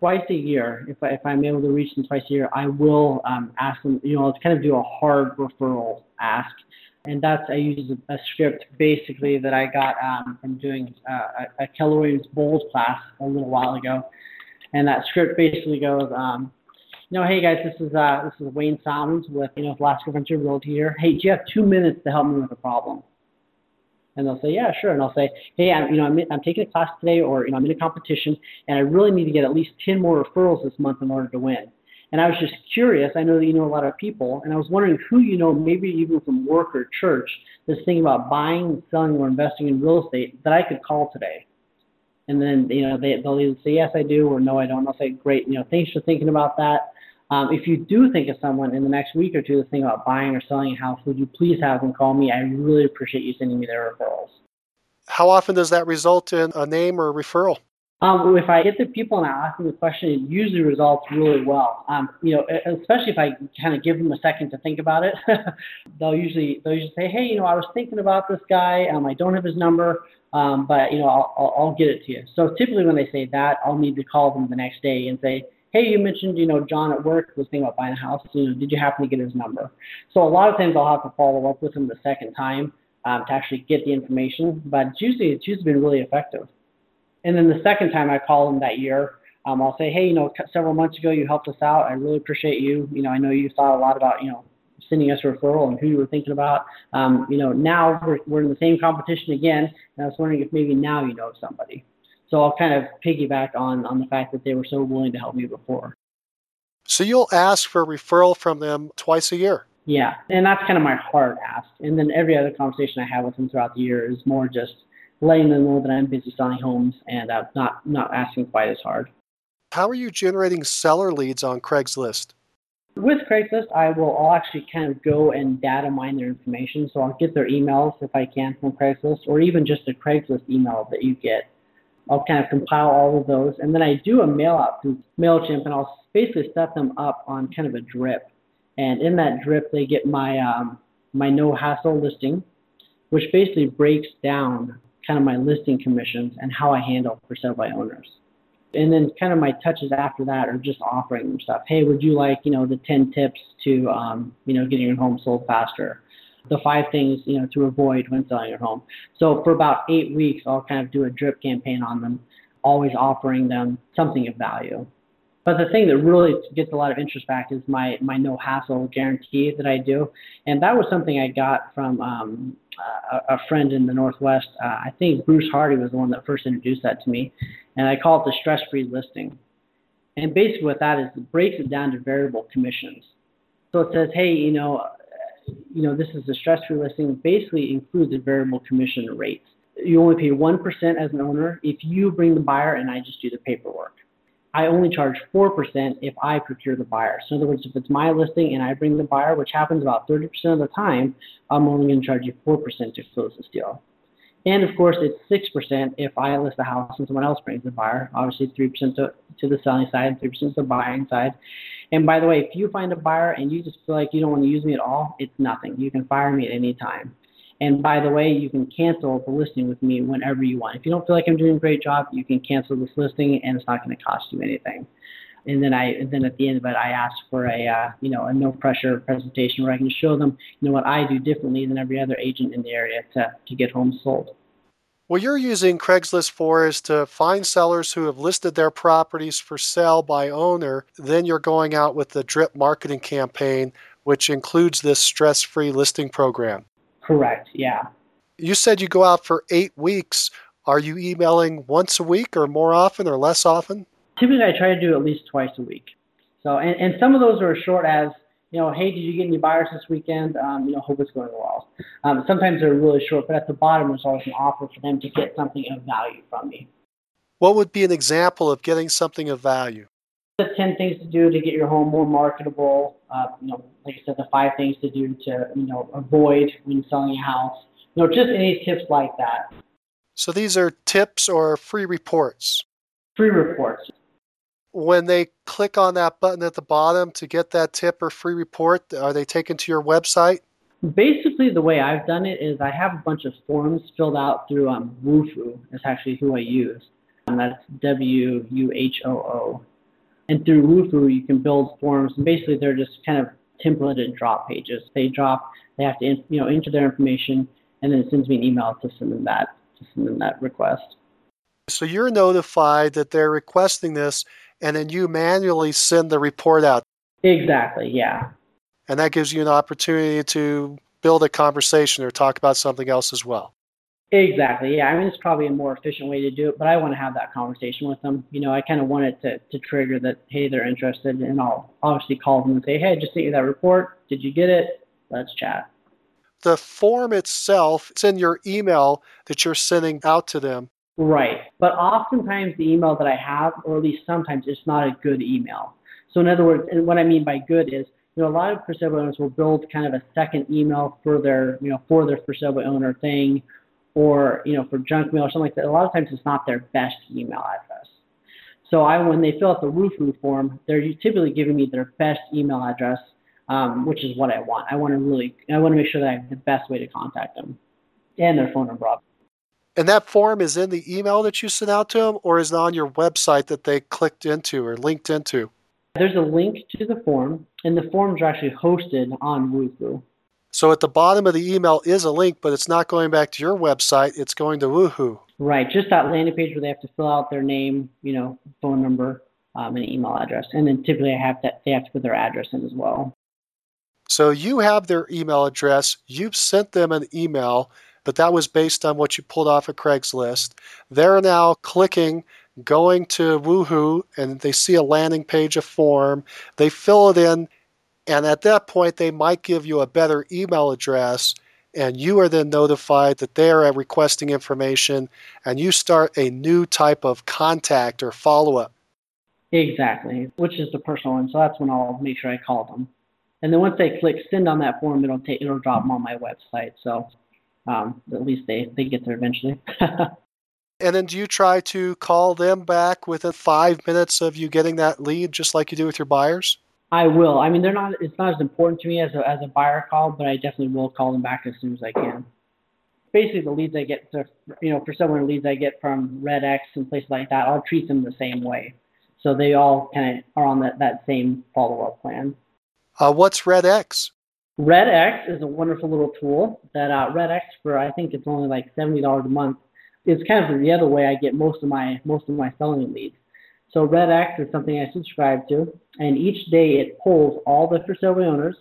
twice a year, if, I, if I'm able to reach them twice a year, I will um, ask them, you know, I'll kind of do a hard referral ask. And that's, I use a, a script basically that I got um, from doing uh, a, a Keller Williams Bold class a little while ago. And that script basically goes, um, you know, hey guys, this is uh, this is Wayne Salmons with you know Velasco Venture Realty here. Hey, do you have two minutes to help me with a problem? And they'll say, yeah, sure. And I'll say, hey, I'm, you know, I'm, I'm taking a class today, or you know, I'm in a competition, and I really need to get at least 10 more referrals this month in order to win. And I was just curious. I know that you know a lot of people, and I was wondering who you know, maybe even from work or church, that's thinking about buying, selling, or investing in real estate that I could call today. And then you know they, they'll either say yes, I do, or no, I don't. I'll say, great. You know, thanks for thinking about that. Um, if you do think of someone in the next week or two that's thinking about buying or selling a house, would you please have them call me? I really appreciate you sending me their referrals. How often does that result in a name or a referral? Um, if I get the people and I ask them the question, it usually results really well. Um, you know, especially if I kind of give them a second to think about it, they'll usually they'll usually say, "Hey, you know, I was thinking about this guy. Um, I don't have his number, um, but you know, I'll, I'll I'll get it to you." So typically, when they say that, I'll need to call them the next day and say, "Hey, you mentioned you know John at work was thinking about buying a house. You know, did you happen to get his number?" So a lot of times I'll have to follow up with him the second time um, to actually get the information, but it's usually it's usually been really effective. And then the second time I call him that year, um, I'll say, hey, you know, several months ago you helped us out. I really appreciate you. You know, I know you thought a lot about, you know, sending us a referral and who you were thinking about. Um, you know, now we're, we're in the same competition again, and I was wondering if maybe now you know somebody. So I'll kind of piggyback on on the fact that they were so willing to help me before. So you'll ask for a referral from them twice a year. Yeah, and that's kind of my hard ask. And then every other conversation I have with them throughout the year is more just letting them know that I'm busy selling homes and uh, not not asking quite as hard. How are you generating seller leads on Craigslist? With Craigslist, I will I'll actually kind of go and data mine their information. So I'll get their emails if I can from Craigslist, or even just a Craigslist email that you get. I'll kind of compile all of those, and then I do a mail out through Mailchimp, and I'll basically set them up on kind of a drip. And in that drip, they get my um, my no hassle listing, which basically breaks down kind of my listing commissions and how I handle for sale by owners. And then kind of my touches after that are just offering them stuff. Hey, would you like, you know, the 10 tips to, um, you know, getting your home sold faster? The five things, you know, to avoid when selling your home. So for about eight weeks, I'll kind of do a drip campaign on them, always offering them something of value. But the thing that really gets a lot of interest back is my my no hassle guarantee that I do, and that was something I got from um, a, a friend in the Northwest. Uh, I think Bruce Hardy was the one that first introduced that to me, and I call it the stress-free listing. And basically, what that is, it breaks it down to variable commissions. So it says, hey, you know, you know, this is a stress-free listing. Basically, includes a variable commission rate. You only pay one percent as an owner if you bring the buyer, and I just do the paperwork. I only charge 4% if I procure the buyer. So in other words, if it's my listing and I bring the buyer, which happens about 30% of the time, I'm only going to charge you 4% to close this deal. And of course, it's 6% if I list the house and someone else brings the buyer. Obviously, 3% to, to the selling side, 3% to the buying side. And by the way, if you find a buyer and you just feel like you don't want to use me at all, it's nothing. You can fire me at any time. And by the way, you can cancel the listing with me whenever you want. If you don't feel like I'm doing a great job, you can cancel this listing, and it's not going to cost you anything. And then I, then at the end of it, I ask for a, uh, you know, a no pressure presentation where I can show them, you know, what I do differently than every other agent in the area to to get homes sold. What you're using Craigslist for is to find sellers who have listed their properties for sale by owner. Then you're going out with the drip marketing campaign, which includes this stress free listing program. Correct. Yeah. You said you go out for eight weeks. Are you emailing once a week or more often or less often? Typically, I try to do at least twice a week. So, and, and some of those are as short as, you know, hey, did you get any buyers this weekend? Um, you know, hope it's going well. Um, sometimes they're really short, but at the bottom, there's always an offer for them to get something of value from me. What would be an example of getting something of value? The 10 things to do to get your home more marketable. Uh, you know, like I said, the five things to do to, you know, avoid when selling a house. You know, just any tips like that. So these are tips or free reports? Free reports. When they click on that button at the bottom to get that tip or free report, are they taken to your website? Basically, the way I've done it is I have a bunch of forms filled out through um, Wufoo. That's actually who I use. And that's W U H O O. And through Wufoo, you can build forms, and basically they're just kind of templated drop pages. They drop, they have to you know enter their information, and then it sends me an email to send them that to send them that request. So you're notified that they're requesting this, and then you manually send the report out. Exactly. Yeah. And that gives you an opportunity to build a conversation or talk about something else as well. Exactly. Yeah. I mean, it's probably a more efficient way to do it, but I want to have that conversation with them. You know, I kind of want it to, to trigger that, hey, they're interested, and I'll obviously call them and say, hey, I just sent you that report. Did you get it? Let's chat. The form itself, it's in your email that you're sending out to them. Right. But oftentimes the email that I have, or at least sometimes, it's not a good email. So in other words, and what I mean by good is, you know, a lot of sale owners will build kind of a second email for their, you know, for their sale owner thing or you know for junk mail or something like that. A lot of times it's not their best email address. So I, when they fill out the Wufoo form, they're typically giving me their best email address, um, which is what I want. I want to really, I want to make sure that I have the best way to contact them, and their phone number. And that form is in the email that you sent out to them, or is it on your website that they clicked into or linked into? There's a link to the form, and the forms are actually hosted on Wufoo. So at the bottom of the email is a link, but it's not going back to your website. It's going to Wufoo. Right, just that landing page where they have to fill out their name, you know, phone number, um, and email address, and then typically I have they have to put their address in as well. So you have their email address. You've sent them an email, but that was based on what you pulled off of Craigslist. They're now clicking, going to Wufoo, and they see a landing page, a form. They fill it in, and at that point, they might give you a better email address and you are then notified that they are requesting information and you start a new type of contact or follow up. Exactly, which is the personal one. So that's when I'll make sure I call them. And then once they click send on that form, it'll take it'll drop them on my website. So um, at least they, they get there eventually. and then do you try to call them back within five minutes of you getting that lead, just like you do with your buyers? I will. I mean, they're not. It's not as important to me as a as a buyer call, but I definitely will call them back as soon as I can. Basically, the leads I get, to, you know, for someone leads I get from Red X and places like that, I'll treat them the same way. So they all kind of are on that that same follow up plan. Uh, what's Red X? Red X is a wonderful little tool that uh, Red X for I think it's only like seventy dollars a month. It's kind of the other way I get most of my most of my selling leads. So Red X is something I subscribe to, and each day it pulls all the for sale owners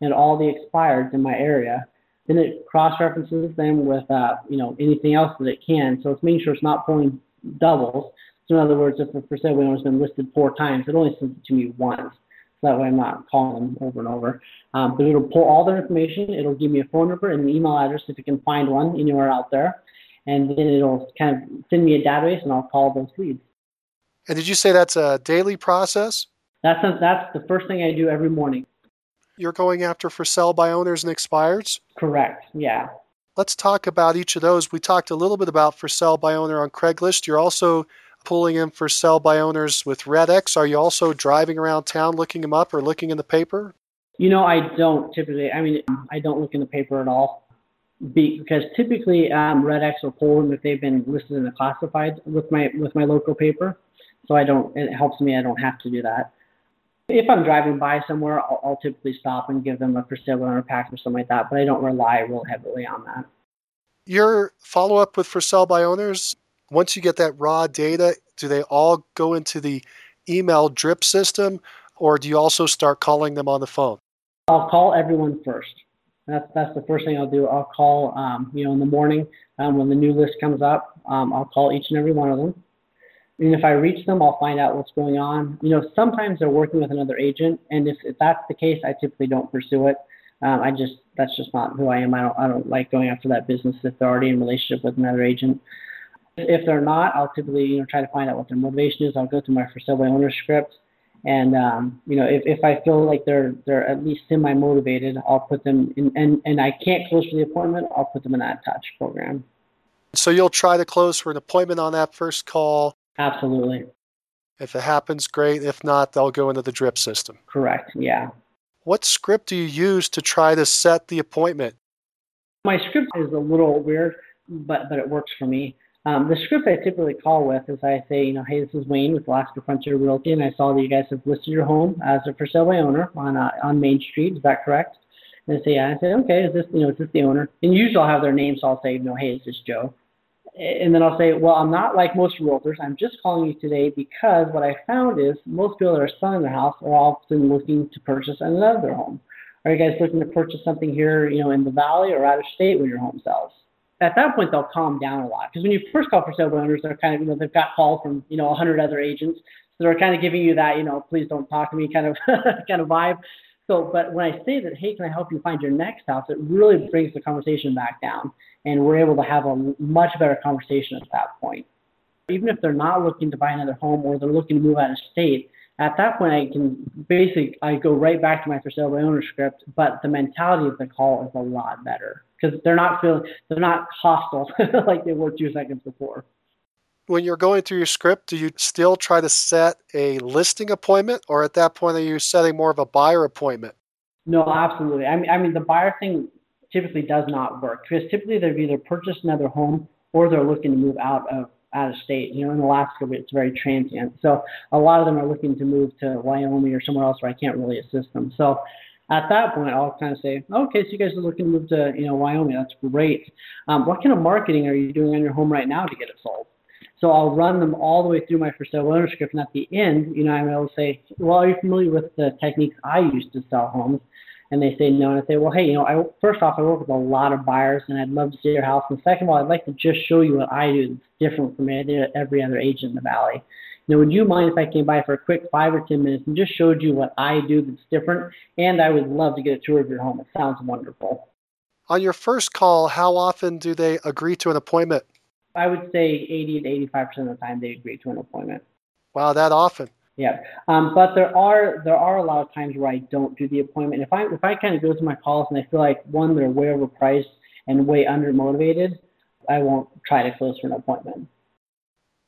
and all the expireds in my area. Then it cross-references them with uh, you know anything else that it can. So it's making sure it's not pulling doubles. So in other words, if a for sale owner has been listed four times, it only sends it to me once. So that way I'm not calling them over and over. Um, but it'll pull all their information. It'll give me a phone number and an email address if it can find one anywhere out there. And then it'll kind of send me a database and I'll call those leads. And did you say that's a daily process? That's a, that's the first thing I do every morning. You're going after for sell by owners and expireds? Correct. Yeah. Let's talk about each of those. We talked a little bit about for sell by owner on Craigslist. You're also pulling in for sell by owners with Red X? Are you also driving around town looking them up or looking in the paper? You know, I don't typically. I mean, I don't look in the paper at all because typically um, X will pull them if they've been listed in the classified with my with my local paper so I don't. It helps me. I don't have to do that. If I'm driving by somewhere, I'll, I'll typically stop and give them a for sale or a pack or something like that. But I don't rely real heavily on that. Your follow up with for sale by owners. Once you get that raw data, do they all go into the email drip system, or do you also start calling them on the phone? I'll call everyone first. That's that's the first thing I'll do. I'll call, um, you know, in the morning um, when the new list comes up. Um, I'll call each and every one of them and if I reach them, I'll find out what's going on. You know, sometimes they're working with another agent, and if, if that's the case, I typically don't pursue it. Um, I just that's just not who I am. I don't I don't like going after that business if they're already in relationship with another agent. If they're not, I'll typically you know try to find out what their motivation is. I'll go through my for sale by owner script, and um, you know if, if I feel like they're they're at least semi motivated, I'll put them in and and I can't close for the appointment. I'll put them in that touch program. So you'll try to close for an appointment on that first call Absolutely. If it happens, great. If not, they'll go into the drip system. Correct. Yeah. What script do you use to try to set the appointment? My script is a little weird, but but it works for me. Um, the script I typically call with is I say, you know, hey, this is Wayne with Alaska Frontier Realty, and I saw that you guys have listed your home as a for sale by owner on uh, on Main Street. Is that correct? And they say, yeah. I say, okay, is this, you know, is this the owner? And usually I'll have their name, so I'll say, you know, hey, is this Joe? and then I'll say, well, I'm not like most realtors. I'm just calling you today because what I found is most people that are selling their house are often looking to purchase another home. Are you guys looking to purchase something here, you know, in the valley or out of state when your home sells? At that point, they'll calm down a lot because when you first call for sale by owners, they're kind of, you know, they've got calls from, you know, 100 other agents, so they're kind of giving you that, you know, please don't talk to me kind of kind of vibe. So, but when I say that, hey, can I help you find your next house, it really brings the conversation back down, and we're able to have a much better conversation at that point. Even if they're not looking to buy another home or they're looking to move out of state, at that point I can basically I go right back to my for sale by owner script, but the mentality of the call is a lot better because they're not feeling they're not hostile like they were two seconds before. when you're going through your script, do you still try to set a listing appointment, or at that point are you setting more of a buyer appointment? No, absolutely. I mean, I mean, the buyer thing typically does not work because typically they've either purchased another home or they're looking to move out of out of state. You know, in Alaska, it's very transient. So a lot of them are looking to move to Wyoming or somewhere else where I can't really assist them. So at that point, I'll kind of say, okay, so you guys are looking to move to, you know, Wyoming. That's great. Um, what kind of marketing are you doing on your home right now to get it sold? So I'll run them all the way through my for sale owner script, and at the end, you know, I'm able to say, well, are you familiar with the techniques I use to sell homes? And they say no, and I say, well, hey, you know, I first off, I work with a lot of buyers, and I'd love to see your house. And second of all, I'd like to just show you what I do that's different from every other agent in the valley. Now, would you mind if I came by for a quick five or ten minutes and just showed you what I do that's different? And I would love to get a tour of your home. It sounds wonderful. On your first call, how often do they agree to an appointment? I would say 80 to 85 percent of the time they agree to an appointment. Wow, that often. Yeah, um, but there are there are a lot of times where I don't do the appointment. If I if I kind of go through my calls and I feel like one they're way overpriced and way under motivated, I won't try to close for an appointment.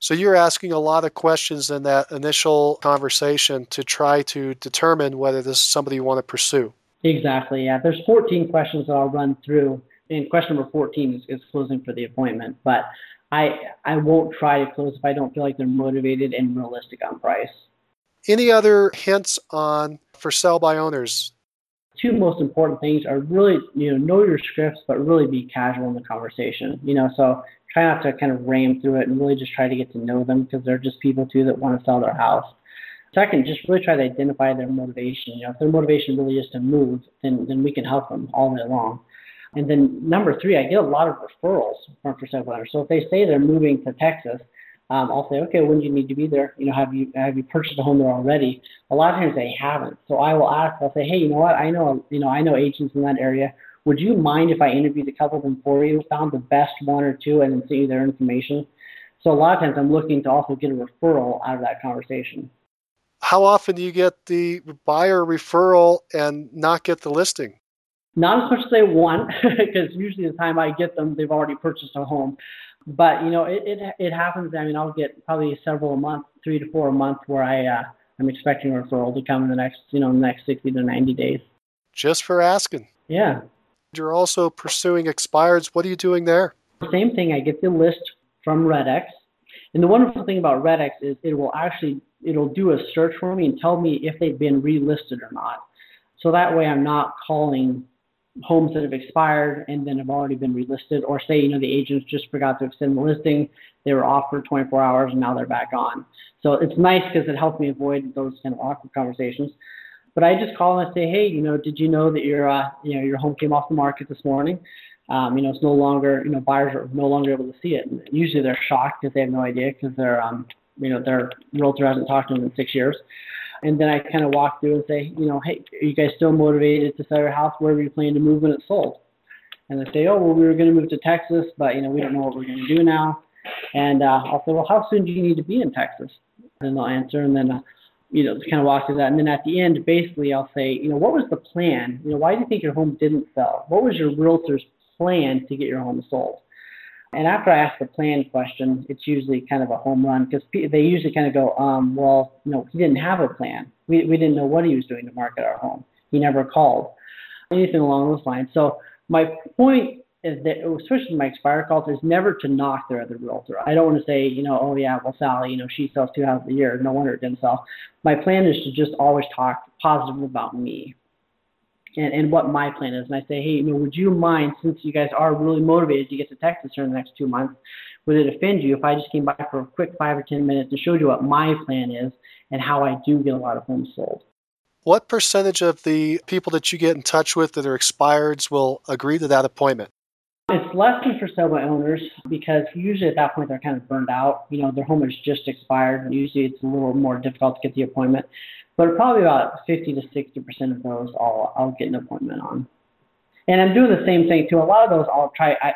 So you're asking a lot of questions in that initial conversation to try to determine whether this is somebody you want to pursue. Exactly. Yeah. There's 14 questions that I'll run through, and question number 14 is, is closing for the appointment. But I I won't try to close if I don't feel like they're motivated and realistic on price. Any other hints on for sell by owners? Two most important things are really you know know your scripts, but really be casual in the conversation. You know, so try not to kind of ram through it and really just try to get to know them because they're just people too that want to sell their house. Second, just really try to identify their motivation. You know, if their motivation really is to move, then then we can help them all day long. And then number three, I get a lot of referrals from sale owners. So if they say they're moving to Texas, um, I'll say, okay, when do you need to be there? You know, have you have you purchased a home there already? A lot of times they haven't. So I will ask. I'll say, hey, you know what? I know you know I know agents in that area would you mind if I interviewed a couple of them for you, found the best one or two, and then sent you their information? So a lot of times I'm looking to also get a referral out of that conversation. How often do you get the buyer referral and not get the listing? Not as much as they want, because usually the time I get them, they've already purchased a home. But you know, it it, it happens. I mean, I'll get probably several a month, three to four a month, where I uh, I'm expecting a referral to come in the next you know next 60 to 90 days. Just for asking. Yeah. You're also pursuing expireds. What are you doing there? Same thing. I get the list from Redx. And the wonderful thing about Redx is it will actually it'll do a search for me and tell me if they've been relisted or not. So that way I'm not calling homes that have expired and then have already been relisted or say, you know, the agents just forgot to extend the listing. They were off for 24 hours and now they're back on. So it's nice because it helps me avoid those kind of awkward conversations. But I just call and I say, hey, you know, did you know that your uh, you know your home came off the market this morning? Um, you know, it's no longer you know buyers are no longer able to see it. And usually they're shocked because they have no idea because their um, you know their realtor hasn't talked to them in six years. And then I kind of walk through and say, you know, hey, are you guys still motivated to sell your house? Where were you planning to move when it's sold? And they say, oh, well, we were going to move to Texas, but you know, we don't know what we're going to do now. And uh, I'll say, well, how soon do you need to be in Texas? And they'll answer, and then uh, you know, to kind of walk through that. And then at the end, basically, I'll say, you know, what was the plan? You know, why do you think your home didn't sell? What was your realtor's plan to get your home sold? And after I ask the plan question, it's usually kind of a home run because they usually kind of go, um, well, you know, he didn't have a plan. We, we didn't know what he was doing to market our home. He never called. Anything along those lines. So my point is that, oh, especially my expire calls, is never to knock their other realtor. I don't want to say, you know, oh yeah, well Sally, you know, she sells two houses a year. No wonder it didn't sell. My plan is to just always talk positive about me and, and what my plan is. And I say, hey, you know, would you mind, since you guys are really motivated to get to Texas during the next two months, would it offend you if I just came by for a quick five or ten minutes and showed you what my plan is and how I do get a lot of homes sold? What percentage of the people that you get in touch with that are expireds will agree to that appointment? It's less than for by owners because usually at that point they're kind of burned out. You know, their home has just expired. Usually it's a little more difficult to get the appointment. But probably about 50 to 60 percent of those I'll I'll get an appointment on. And I'm doing the same thing too. A lot of those I'll try. I,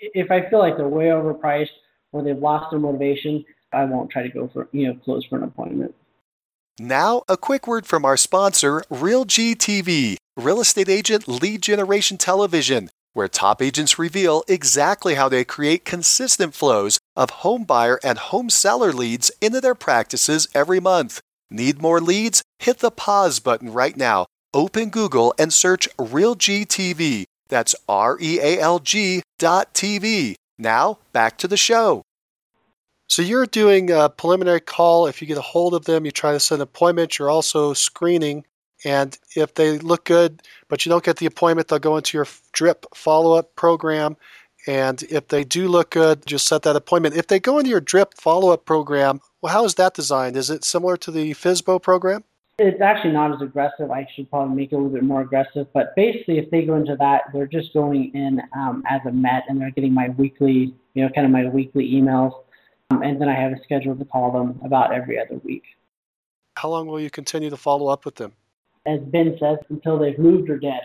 if I feel like they're way overpriced or they've lost their motivation, I won't try to go for you know close for an appointment. Now, a quick word from our sponsor, Real TV, real estate agent lead generation television. Where top agents reveal exactly how they create consistent flows of home buyer and home seller leads into their practices every month. Need more leads? Hit the pause button right now. Open Google and search RealGTV. That's R E A L G dot TV. Now, back to the show. So you're doing a preliminary call. If you get a hold of them, you try to set an appointment. You're also screening. And if they look good, but you don't get the appointment, they'll go into your drip follow up program. And if they do look good, just set that appointment. If they go into your drip follow up program, well, how is that designed? Is it similar to the FSBO program? It's actually not as aggressive. I should probably make it a little bit more aggressive. But basically, if they go into that, they're just going in um, as a Met and they're getting my weekly, you know, kind of my weekly emails. Um, and then I have a schedule to call them about every other week. How long will you continue to follow up with them? As Ben says, until they've moved or dead.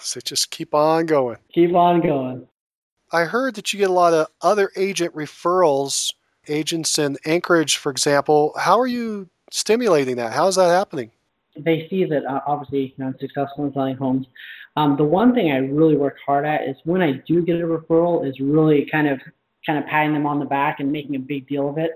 So just keep on going. Keep on going. I heard that you get a lot of other agent referrals, agents in Anchorage, for example. How are you stimulating that? How is that happening? They see that uh, obviously you know, I'm successful in selling homes. Um, the one thing I really work hard at is when I do get a referral, is really kind of kind of patting them on the back and making a big deal of it.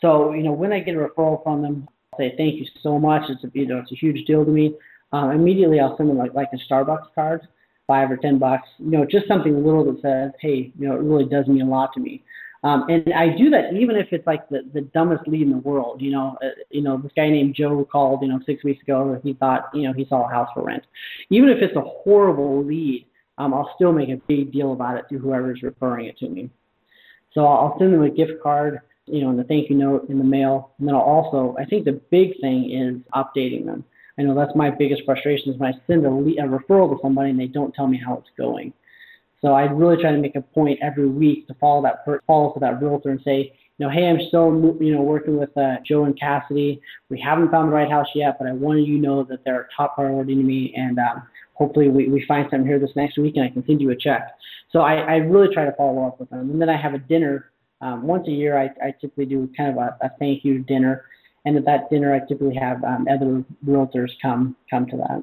So you know when I get a referral from them, say thank you so much. It's a you know it's a huge deal to me. Um, immediately I'll send them like like a Starbucks card five or ten bucks, you know, just something little that says, hey, you know, it really does mean a lot to me. Um, and I do that even if it's like the, the dumbest lead in the world. You know, uh, you know, this guy named Joe called, you know, six weeks ago. He thought, you know, he saw a house for rent. Even if it's a horrible lead, um, I'll still make a big deal about it to whoever's referring it to me. So I'll send them a gift card, you know, in the thank you note in the mail. And then I'll also, I think the big thing is updating them. I know that's my biggest frustration is when I send a, a referral to somebody and they don't tell me how it's going. So I really try to make a point every week to follow that per- follow up with that realtor and say, you know, hey, I'm still you know working with uh, Joe and Cassidy. We haven't found the right house yet, but I wanted you to know that they're a top priority to me, and um, hopefully we, we find something here this next week and I can send you a check. So I, I really try to follow up with them, and then I have a dinner um, once a year. I, I typically do kind of a, a thank you dinner and at that dinner, I typically have um, other realtors come come to that.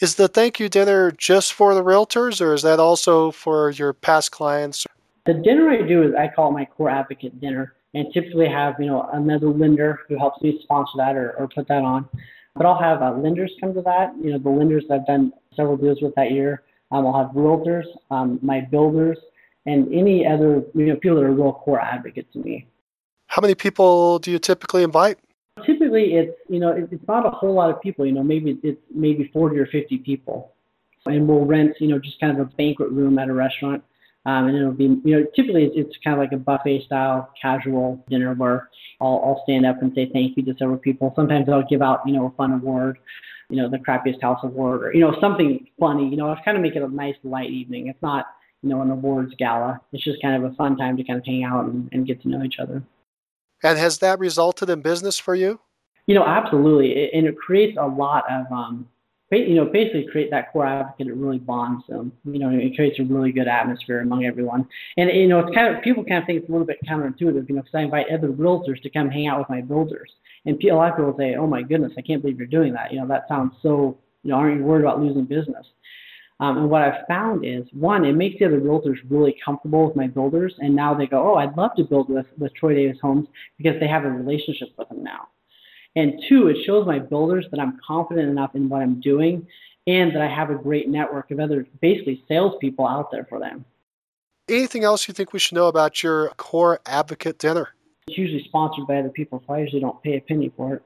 Is the thank you dinner just for the realtors, or is that also for your past clients? The dinner I do is I call it my core advocate dinner, and typically have you know another lender who helps me sponsor that or, or put that on. But I'll have uh, lenders come to that. You know the lenders I've done several deals with that year. Um, I'll have realtors, um, my builders, and any other you know people that are real core advocates to me. How many people do you typically invite? Typically, it's you know it's not a whole lot of people. You know, maybe it's maybe 40 or 50 people, and we'll rent you know just kind of a banquet room at a restaurant, um, and it'll be you know typically it's kind of like a buffet style casual dinner where I'll, I'll stand up and say thank you to several people. Sometimes I'll give out you know a fun award, you know the crappiest house award or you know something funny. You know, I kind of make it a nice light evening. It's not you know an awards gala. It's just kind of a fun time to kind of hang out and, and get to know each other. And has that resulted in business for you? You know, absolutely. It, and it creates a lot of, um, you know, basically create that core advocate. It really bonds them. You know, it creates a really good atmosphere among everyone. And you know, it's kind of people kind of think it's a little bit counterintuitive. You know, because I invite other realtors to come hang out with my builders, and a lot of people say, "Oh my goodness, I can't believe you're doing that." You know, that sounds so. You know, aren't you worried about losing business? Um, and what I've found is one, it makes the other realtors really comfortable with my builders, and now they go, oh, I'd love to build with with Troy Davis Homes because they have a relationship with them now. And two, it shows my builders that I'm confident enough in what I'm doing, and that I have a great network of other basically salespeople out there for them. Anything else you think we should know about your core advocate dinner? It's usually sponsored by other people, so I usually don't pay a penny for it.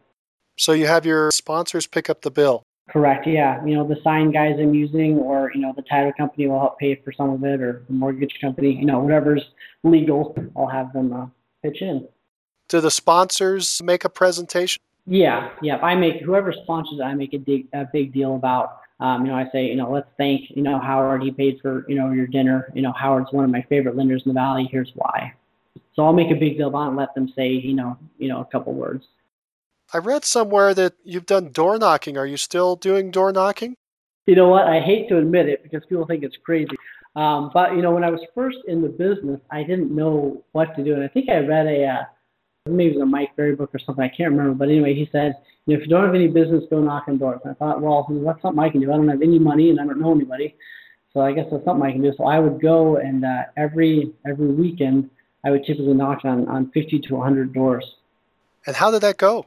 So you have your sponsors pick up the bill. Correct. Yeah. You know, the sign guys I'm using, or you know, the title company will help pay for some of it, or the mortgage company. You know, whatever's legal, I'll have them uh, pitch in. Do the sponsors make a presentation? Yeah. Yeah. I make whoever sponsors it, I make a big a big deal about. Um, you know, I say, you know, let's thank, you know, Howard. He paid for, you know, your dinner. You know, Howard's one of my favorite lenders in the valley. Here's why. So I'll make a big deal about it and let them say, you know, you know, a couple words. I read somewhere that you've done door knocking. Are you still doing door knocking? You know what? I hate to admit it because people think it's crazy. Um, but you know, when I was first in the business, I didn't know what to do, and I think I read a uh, maybe it was a Mike Ferry book or something. I can't remember, but anyway, he said, you know, if you don't have any business, go knock on doors. And I thought, well, that's something I can do. I don't have any money, and I don't know anybody. So I guess that's something I can do. So I would go and uh, every every weekend I would typically knock on on 50 to 100 doors. And how did that go?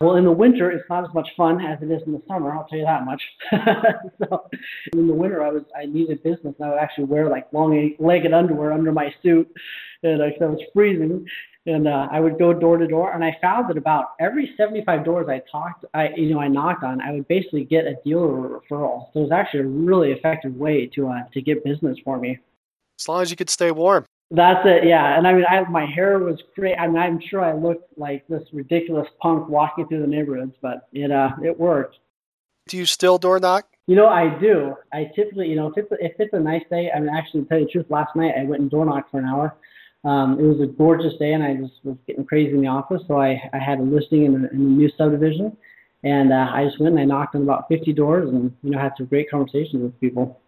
Well, in the winter, it's not as much fun as it is in the summer. I'll tell you that much. so, in the winter, I was I needed business, and I would actually wear like long-legged underwear under my suit, and I, I was freezing. And uh, I would go door to door, and I found that about every 75 doors I talked, I you know I knocked on, I would basically get a deal or a referral. So it was actually a really effective way to uh, to get business for me. As long as you could stay warm. That's it, yeah. And I mean, I, my hair was great. I mean, I'm sure I looked like this ridiculous punk walking through the neighborhoods, but it uh, it worked. Do you still door knock? You know, I do. I typically, you know, if it's if it's a nice day, I mean, actually, to tell you the truth, last night I went and door knocked for an hour. Um, it was a gorgeous day, and I just was getting crazy in the office, so I I had a listing in, a, in a new subdivision, and uh, I just went and I knocked on about 50 doors, and you know, had some great conversations with people.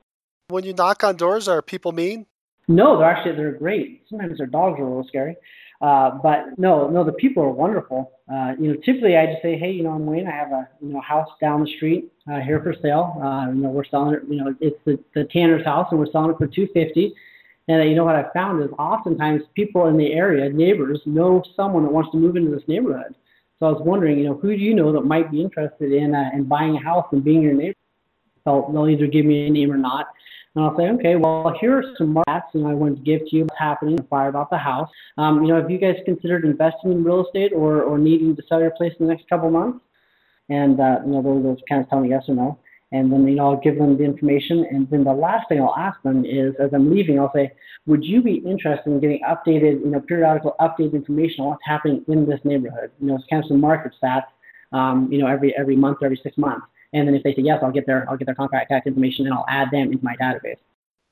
When you knock on doors, are people mean? No, they're actually they're great. Sometimes their dogs are a little scary, uh, but no, no, the people are wonderful. Uh, you know, typically I just say, hey, you know, I'm Wayne. I have a you know house down the street uh, here for sale. Uh, you know, we're selling it. You know, it's the, the Tanner's house, and we're selling it for two fifty. And uh, you know what I found is oftentimes people in the area, neighbors, know someone that wants to move into this neighborhood. So I was wondering, you know, who do you know that might be interested in uh, in buying a house and being your neighbor? So they'll either give me a name or not. And I'll say, okay, well, here are some stats, and I wanted to give to you what's happening, Fire about the house. Um, you know, have you guys considered investing in real estate or, or needing to sell your place in the next couple months? And, uh, you know, they'll, they'll kind of tell me yes or no. And then, you know, I'll give them the information. And then the last thing I'll ask them is, as I'm leaving, I'll say, would you be interested in getting updated, you know, periodical updated information on what's happening in this neighborhood? You know, it's kind of some market stats, um, you know, every, every month every six months. And then if they say yes, I'll get their I'll get their contact information and I'll add them into my database.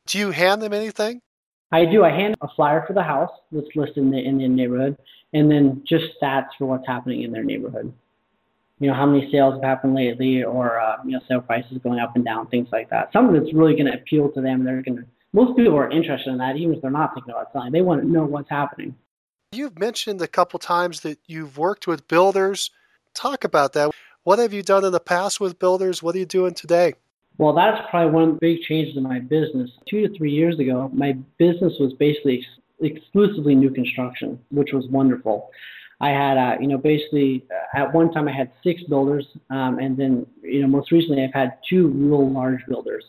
Do you hand them anything? I do. I hand a flyer for the house that's listed in the in the neighborhood, and then just stats for what's happening in their neighborhood. You know how many sales have happened lately, or uh, you know sale prices going up and down, things like that. Something that's really going to appeal to them. They're going to. Most people are interested in that, even if they're not thinking about selling. They want to know what's happening. You've mentioned a couple times that you've worked with builders. Talk about that. What have you done in the past with builders? What are you doing today? Well, that's probably one big change in my business. Two to three years ago, my business was basically ex- exclusively new construction, which was wonderful. I had, uh, you know, basically uh, at one time I had six builders, um, and then, you know, most recently I've had two real large builders.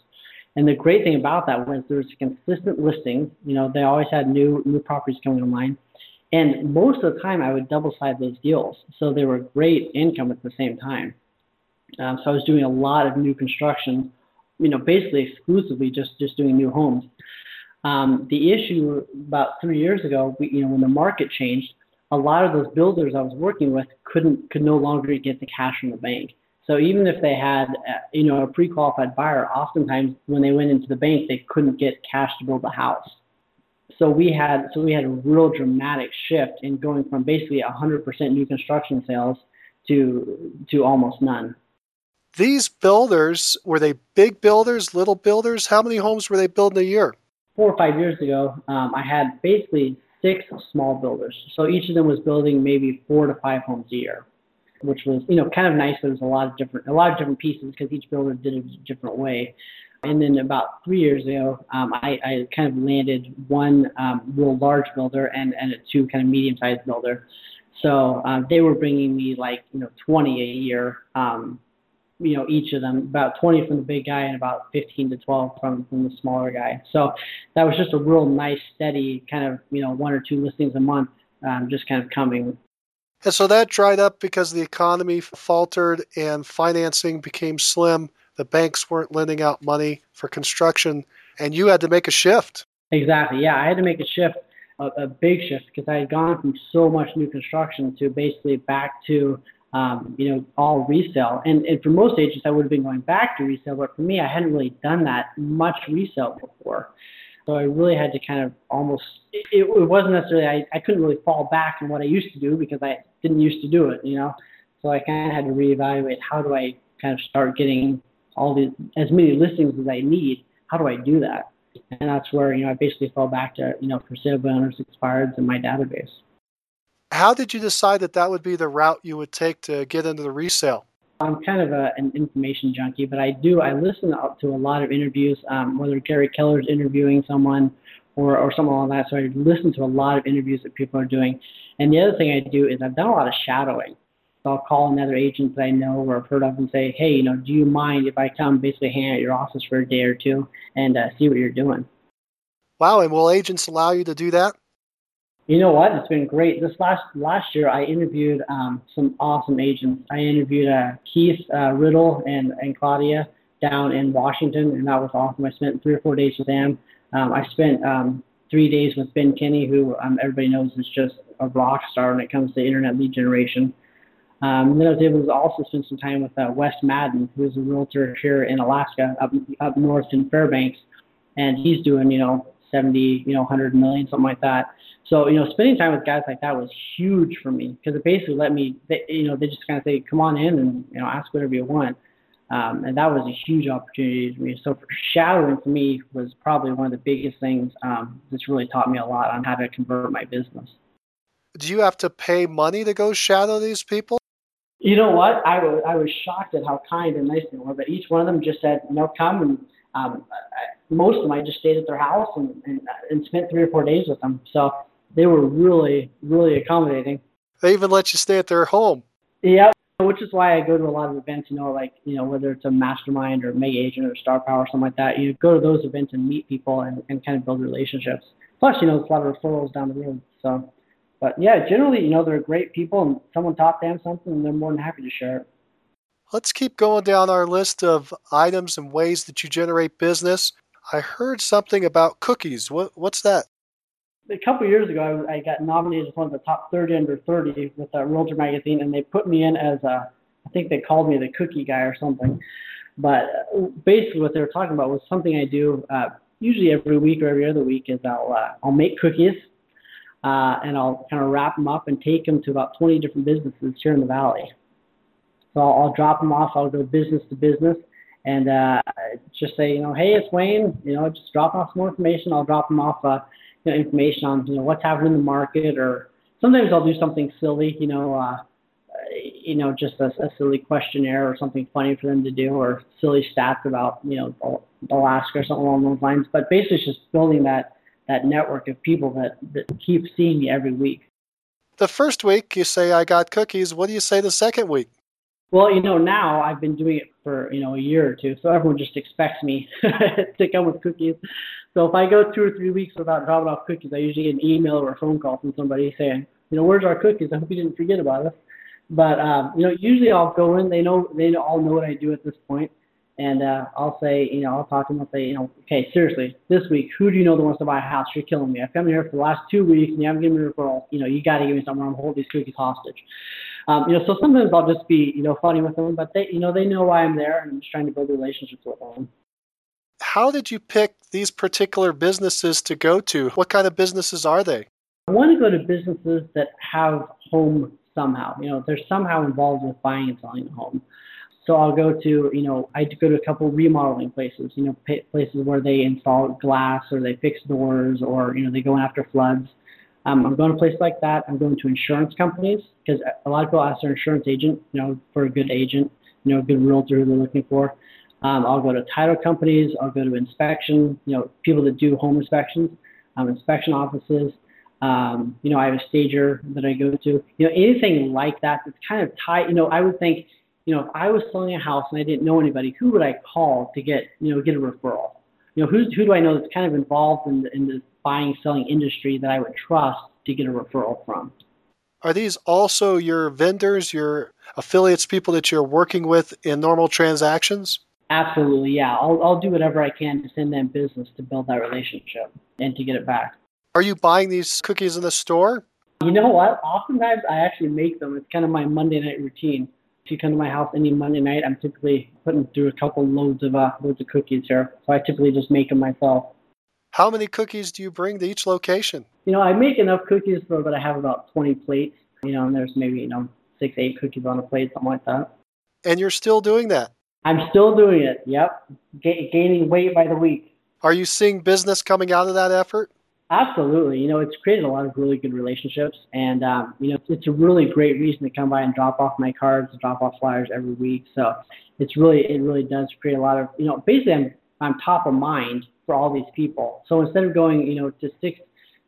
And the great thing about that was there was consistent listing. You know, they always had new new properties coming online, and most of the time, I would double side those deals. So they were great income at the same time. Um, so I was doing a lot of new construction, you know, basically exclusively just, just doing new homes. Um, the issue about three years ago, we, you know, when the market changed, a lot of those builders I was working with couldn't could no longer get the cash from the bank. So even if they had, uh, you know, a pre-qualified buyer, oftentimes when they went into the bank, they couldn't get cash to build the house so we had so we had a real dramatic shift in going from basically 100% new construction sales to to almost none. These builders were they big builders, little builders? How many homes were they building a year? Four or five years ago, um, I had basically six small builders. So each of them was building maybe four to five homes a year, which was you know kind of nice. There was a lot of different a lot of different pieces because each builder did it a different way. And then about three years ago, um, I, I kind of landed one um, real large builder and, and a two kind of medium-sized builder. So uh, they were bringing me like you know 20 a year, um, you know each of them, about 20 from the big guy and about 15 to 12 from from the smaller guy. So that was just a real nice, steady kind of you know one or two listings a month, um, just kind of coming. And so that dried up because the economy faltered and financing became slim the banks weren't lending out money for construction, and you had to make a shift. Exactly. Yeah, I had to make a shift, a, a big shift, because I had gone from so much new construction to basically back to um, you know, all resale. And, and for most agents, I would have been going back to resale, but for me, I hadn't really done that much resale before. So I really had to kind of almost, it, it wasn't necessarily, I, I couldn't really fall back on what I used to do because I didn't used to do it, you know. So I kind of had to reevaluate how do I kind of start getting all the as many listings as I need. How do I do that? And that's where you know I basically fall back to you know for sale owners expired in my database. How did you decide that that would be the route you would take to get into the resale? I'm kind of a, an information junkie, but I do I listen up to a lot of interviews, um, whether Gary Keller's interviewing someone or or someone like that. So I listen to a lot of interviews that people are doing. And the other thing I do is I've done a lot of shadowing. So I'll call another agent that I know or have heard of and say, hey, you know, do you mind if I come basically hang out at your office for a day or two and uh, see what you're doing? Wow, and will agents allow you to do that? You know what? It's been great. This last last year, I interviewed um, some awesome agents. I interviewed uh, Keith uh, Riddle and and Claudia down in Washington, and that was awesome. I spent three or four days with them. Um, I spent um, three days with Ben Kinney, who um, everybody knows is just a rock star when it comes to internet lead generation. Um, and then I was able to also spend some time with uh, Wes Madden, who is a realtor here in Alaska, up up north in Fairbanks, and he's doing you know 70, you know 100 million, something like that. So you know, spending time with guys like that was huge for me because it basically let me, they, you know, they just kind of say, "Come on in and you know, ask whatever you want." Um, and that was a huge opportunity for me. So shadowing for me was probably one of the biggest things um, that's really taught me a lot on how to convert my business. Do you have to pay money to go shadow these people? You know what? I was I was shocked at how kind and nice they were. But each one of them just said, "You know, come." And um, I, most of them, I just stayed at their house and, and and spent three or four days with them. So they were really really accommodating. They even let you stay at their home. Yeah, which is why I go to a lot of events. You know, like you know whether it's a mastermind or mega agent or star power or something like that. You go to those events and meet people and, and kind of build relationships. Plus, you know, it's a lot of referrals down the road. So but yeah, generally, you know, they're great people, and someone taught them something, and they're more than happy to share it. Let's keep going down our list of items and ways that you generate business. I heard something about cookies. What, what's that? A couple of years ago, I, I got nominated as one of the top 30 under 30 with a Realtor magazine, and they put me in as a, I think they called me the cookie guy or something. But uh, basically, what they were talking about was something I do uh, usually every week or every other week is I'll uh, I'll make cookies uh, and I'll kind of wrap them up and take them to about 20 different businesses here in the valley. So I'll, I'll drop them off. I'll go business to business and uh, just say, you know, hey, it's Wayne. You know, just drop off some more information. I'll drop them off, uh, you know, information on you know what's happening in the market, or sometimes I'll do something silly. You know, uh, you know, just a, a silly questionnaire or something funny for them to do, or silly stats about you know Alaska or something along those lines. But basically, it's just building that that network of people that, that keep seeing me every week. The first week you say I got cookies. What do you say the second week? Well, you know, now I've been doing it for, you know, a year or two, so everyone just expects me to come with cookies. So if I go two or three weeks without dropping off cookies, I usually get an email or a phone call from somebody saying, you know, where's our cookies? I hope you didn't forget about us. But um, you know, usually I'll go in. They know they all know what I do at this point, and uh, I'll say, you know, I'll talk to them. I'll say, you know, okay, seriously, this week, who do you know that wants to buy a house? You're killing me. I've come here for the last two weeks, and you haven't given me a referral. You know, you got to give me something. I'm holding these cookies hostage. Um, you know, so sometimes I'll just be, you know, funny with them, but they, you know, they know why I'm there, and I'm just trying to build relationships with them. How did you pick these particular businesses to go to? What kind of businesses are they? I want to go to businesses that have home somehow. You know, they're somehow involved with buying and selling a home. So I'll go to, you know, I go to a couple remodeling places, you know, places where they install glass or they fix doors or, you know, they go after floods. Um, I'm going to places like that. I'm going to insurance companies because a lot of people ask their insurance agent, you know, for a good agent, you know, a good realtor they're looking for. Um, I'll go to title companies. I'll go to inspection, you know, people that do home inspections, um, inspection offices. Um, you know, I have a stager that I go to. You know, anything like that that's kind of tied. You know, I would think you know, if I was selling a house and I didn't know anybody, who would I call to get, you know, get a referral? You know, who who do I know that's kind of involved in the, in the buying selling industry that I would trust to get a referral from? Are these also your vendors, your affiliates, people that you're working with in normal transactions? Absolutely, yeah. I'll I'll do whatever I can to send them business to build that relationship and to get it back. Are you buying these cookies in the store? You know what? Oftentimes I actually make them. It's kind of my Monday night routine you come to my house any Monday night, I'm typically putting through a couple loads of uh, loads of cookies here. So I typically just make them myself. How many cookies do you bring to each location? You know, I make enough cookies so that I have about 20 plates. You know, and there's maybe you know six, eight cookies on a plate, something like that. And you're still doing that? I'm still doing it. Yep, G- gaining weight by the week. Are you seeing business coming out of that effort? Absolutely. You know, it's created a lot of really good relationships, and um, you know, it's, it's a really great reason to come by and drop off my cards, drop off flyers every week. So it's really, it really does create a lot of, you know, basically I'm I'm top of mind for all these people. So instead of going, you know, to six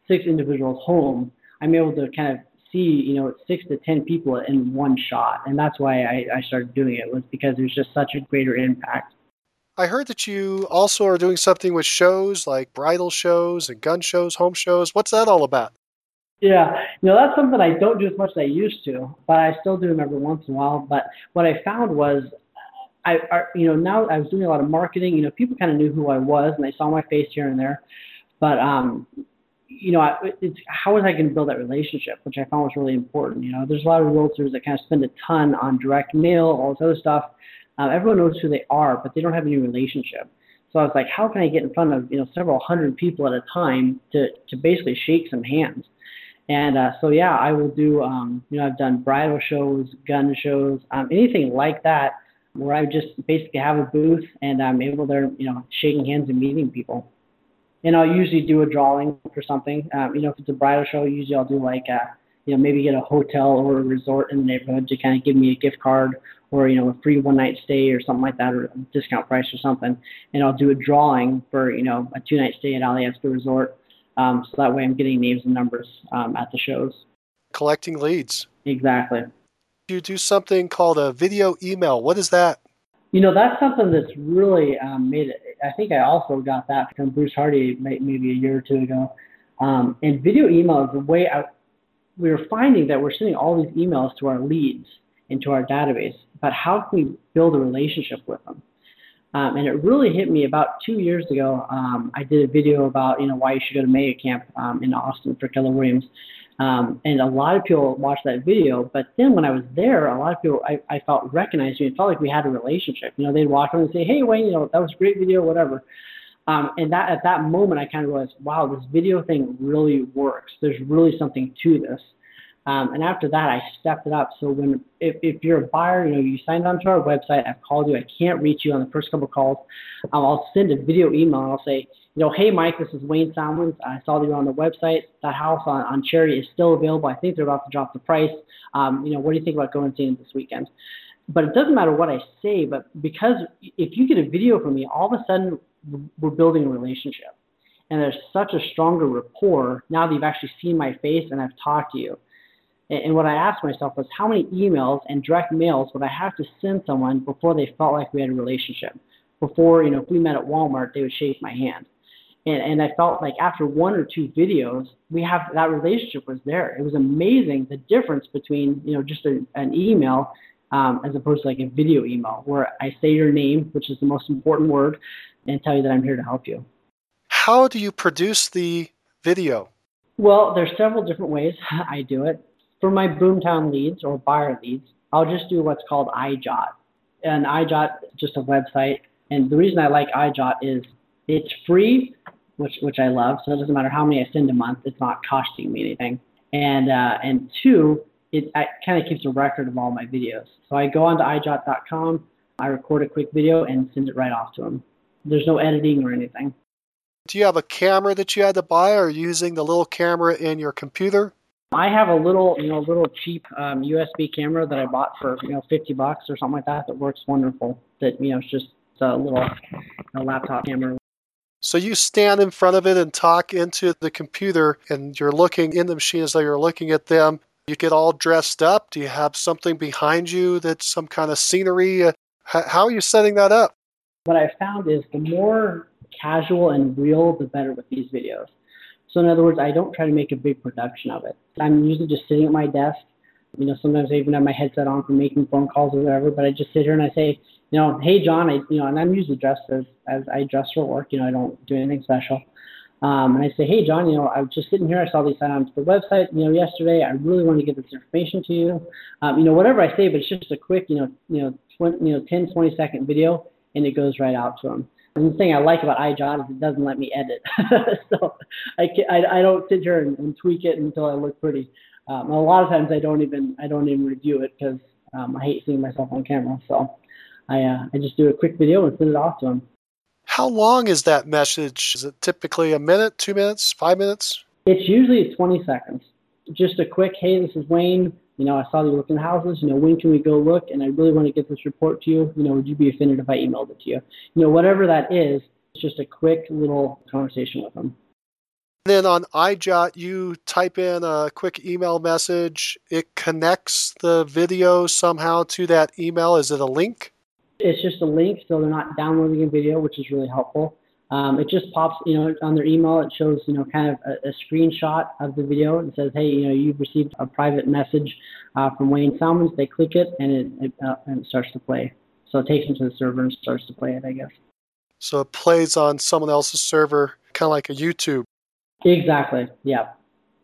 six individuals home, I'm able to kind of see, you know, six to ten people in one shot, and that's why I, I started doing it was because there's just such a greater impact. I heard that you also are doing something with shows like bridal shows and gun shows, home shows. What's that all about? Yeah, you know, that's something I don't do as much as I used to, but I still do them every once in a while. But what I found was, I, I you know, now I was doing a lot of marketing. You know, people kind of knew who I was and they saw my face here and there. But um, you know, it's how was I going to build that relationship, which I found was really important. You know, there's a lot of realtors that kind of spend a ton on direct mail, all this other stuff. Uh, everyone knows who they are, but they don't have any relationship. So I was like, how can I get in front of you know several hundred people at a time to to basically shake some hands? And uh, so yeah, I will do. Um, you know, I've done bridal shows, gun shows, um, anything like that, where I just basically have a booth and I'm able there, you know, shaking hands and meeting people and I'll usually do a drawing for something. Um, you know, if it's a bridal show, usually I'll do like a, you know, maybe get a hotel or a resort in the neighborhood to kind of give me a gift card or you know a free one night stay or something like that or a discount price or something, and I'll do a drawing for you know a two night stay at Alyeska Resort. Um, so that way I'm getting names and numbers um, at the shows. Collecting leads. Exactly. You do something called a video email. What is that? You know, that's something that's really um, made it. I think I also got that from Bruce Hardy maybe a year or two ago. Um, and video email is the way I, we were finding that we're sending all these emails to our leads into our database, but how can we build a relationship with them? Um, and it really hit me about two years ago. Um, I did a video about you know why you should go to Mega Camp um, in Austin for Keller Williams, um, and a lot of people watched that video, but then when I was there, a lot of people I, I felt recognized me. It felt like we had a relationship. You know, they'd walk up and say, "Hey, Wayne, you know that was a great video, whatever." Um, and that at that moment, I kind of realized, wow, this video thing really works. There's really something to this. Um, and after that, I stepped it up. So when if, if you're a buyer, you know, you signed onto our website, I've called you, I can't reach you on the first couple calls. Um, I'll send a video email and I'll say, you know, hey Mike, this is Wayne Salmons. I saw that you're on the website. That house on, on Cherry is still available. I think they're about to drop the price. Um, you know, what do you think about going and seeing it this weekend? But it doesn't matter what I say, but because if you get a video from me, all of a sudden we're building a relationship. And there's such a stronger rapport now that you've actually seen my face and I've talked to you. And what I asked myself was how many emails and direct mails would I have to send someone before they felt like we had a relationship? Before, you know, if we met at Walmart, they would shake my hand. And, and I felt like after one or two videos, we have that relationship was there. It was amazing the difference between, you know, just a, an email um, as opposed to like a video email where I say your name, which is the most important word, and tell you that I'm here to help you. How do you produce the video? Well, there's several different ways I do it. For my Boomtown leads or buyer leads, I'll just do what's called Eyejot. And Eyejot is just a website. And the reason I like Eyejot is it's free, which which I love. So it doesn't matter how many I send a month; it's not costing me anything. And uh, and two, it, kind of keeps a record of all my videos. So I go onto Eyejot.com, I record a quick video, and send it right off to them. There's no editing or anything. Do you have a camera that you had to buy, or using the little camera in your computer? I have a little, you know, little cheap um, USB camera that I bought for, you know, 50 bucks or something like that that works wonderful. That, you know, it's just a little a laptop camera. So you stand in front of it and talk into the computer and you're looking in the machine as though you're looking at them. You get all dressed up. Do you have something behind you that's some kind of scenery? Uh, how are you setting that up? What I found is the more casual and real, the better with these videos. So in other words, I don't try to make a big production of it. I'm usually just sitting at my desk. You know, sometimes I even have my headset on for making phone calls or whatever. But I just sit here and I say, you know, hey John, I you know, and I'm usually dressed as as I dress for work. You know, I don't do anything special. Um, and I say, hey John, you know, I was just sitting here. I saw these sign on to the website, you know, yesterday. I really want to get this information to you. Um, you know, whatever I say, but it's just a quick, you know, you know, 20, you know, 10, 20 second video, and it goes right out to them. And the thing I like about Eyejot is it doesn't let me edit, so I, can, I I don't sit here and, and tweak it until I look pretty. Um, a lot of times I don't even I don't even review it because um, I hate seeing myself on camera. So I uh, I just do a quick video and send it off to them. How long is that message? Is it typically a minute, two minutes, five minutes? It's usually 20 seconds. Just a quick, hey, this is Wayne. You know, I saw you looking at houses. You know, when can we go look? And I really want to get this report to you. You know, would you be offended if I emailed it to you? You know, whatever that is, it's just a quick little conversation with them. Then on Eyejot, you type in a quick email message. It connects the video somehow to that email. Is it a link? It's just a link, so they're not downloading a video, which is really helpful. Um, it just pops, you know, on their email. It shows, you know, kind of a, a screenshot of the video and says, hey, you know, you've received a private message uh, from Wayne Salmons. They click it and it, it uh, and it starts to play. So it takes them to the server and starts to play it, I guess. So it plays on someone else's server, kind of like a YouTube. Exactly. Yeah.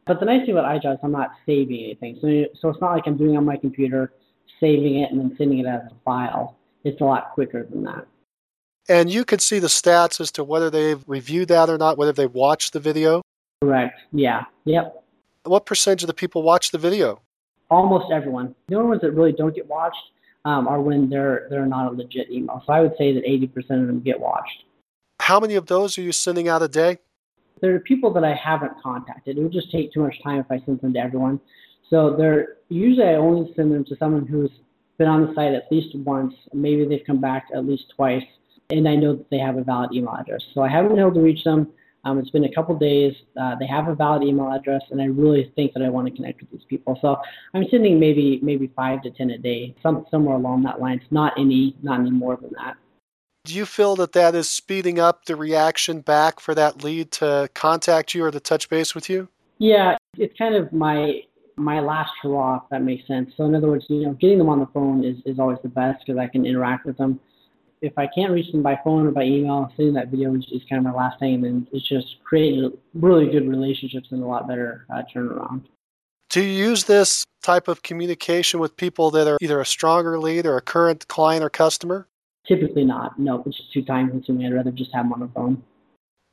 But the nice thing about Eyejot is I'm not saving anything. So, so it's not like I'm doing it on my computer, saving it, and then sending it as a file. It's a lot quicker than that. And you could see the stats as to whether they've reviewed that or not, whether they've watched the video. Correct. Yeah. Yep. What percentage of the people watch the video? Almost everyone. The only ones that really don't get watched um, are when they're they're not a legit email. So I would say that 80% of them get watched. How many of those are you sending out a day? there are people that I haven't contacted. It would just take too much time if I sent them to everyone. So they're usually I only send them to someone who's been on the site at least once. Maybe they've come back at least twice, and I know that they have a valid email address. So I haven't been able to reach them. Um, it's been a couple days. Uh, they have a valid email address, and I really think that I want to connect with these people. So I'm sending maybe maybe five to ten a day, some somewhere along that line. It's not any not any more than that. Do you feel that that is speeding up the reaction back for that lead to contact you or to touch base with you? Yeah, it's kind of my my last hurrah, if that makes sense. So in other words, you know, getting them on the phone is, is always the best because I can interact with them. If I can't reach them by phone or by email, sending that video is, is kind of my last thing, and it's just creating really good relationships and a lot better uh, turnaround. Do you use this type of communication with people that are either a stronger lead or a current client or customer? Typically not. No, it's just too time consuming. I'd rather just have them on the phone.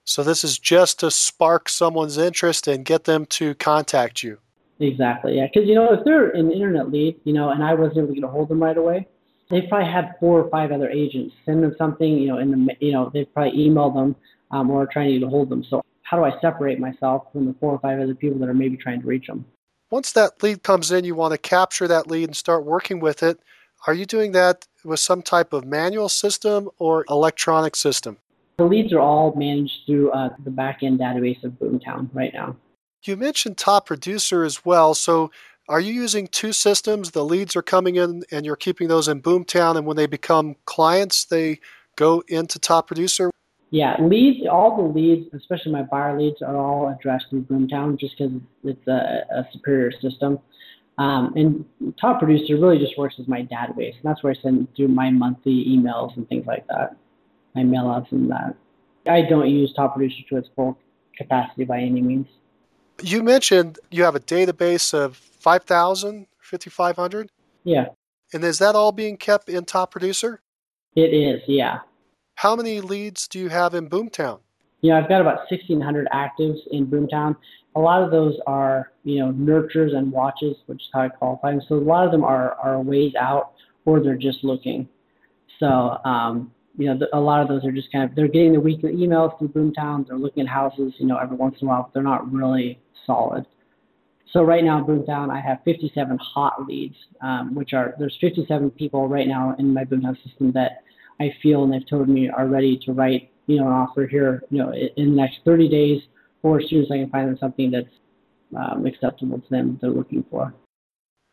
So this is just to spark someone's interest and get them to contact you. Exactly. Yeah, because you know if they're an internet lead, you know, and I wasn't able to get a hold of them right away, they probably had four or five other agents send them something. You know, in the you know they probably emailed them um, or trying to hold them. So how do I separate myself from the four or five other people that are maybe trying to reach them? Once that lead comes in, you want to capture that lead and start working with it. Are you doing that with some type of manual system or electronic system? The leads are all managed through uh, the backend database of Boomtown right now. You mentioned Top Producer as well. So, are you using two systems? The leads are coming in and you're keeping those in Boomtown, and when they become clients, they go into Top Producer? Yeah, leads, all the leads, especially my buyer leads, are all addressed through Boomtown just because it's a, a superior system. Um, and Top Producer really just works as my database, and that's where I send through my monthly emails and things like that, my mail outs and that. I don't use Top Producer to its full capacity by any means. You mentioned you have a database of 5,000, 5,500? Yeah. And is that all being kept in Top Producer? It is, yeah. How many leads do you have in Boomtown? Yeah, I've got about 1,600 actives in Boomtown, a lot of those are, you know, nurtures and watches, which is how I qualify them. So a lot of them are, are ways out or they're just looking. So, um, you know, a lot of those are just kind of, they're getting the weekly emails through Boomtown. They're looking at houses, you know, every once in a while, but they're not really solid. So right now in Boomtown, I have 57 hot leads, um, which are, there's 57 people right now in my Boomtown system that I feel and they've told me are ready to write, you know, an offer here, you know, in the next 30 days or as soon as I can find them something that's um, acceptable to them they're looking for.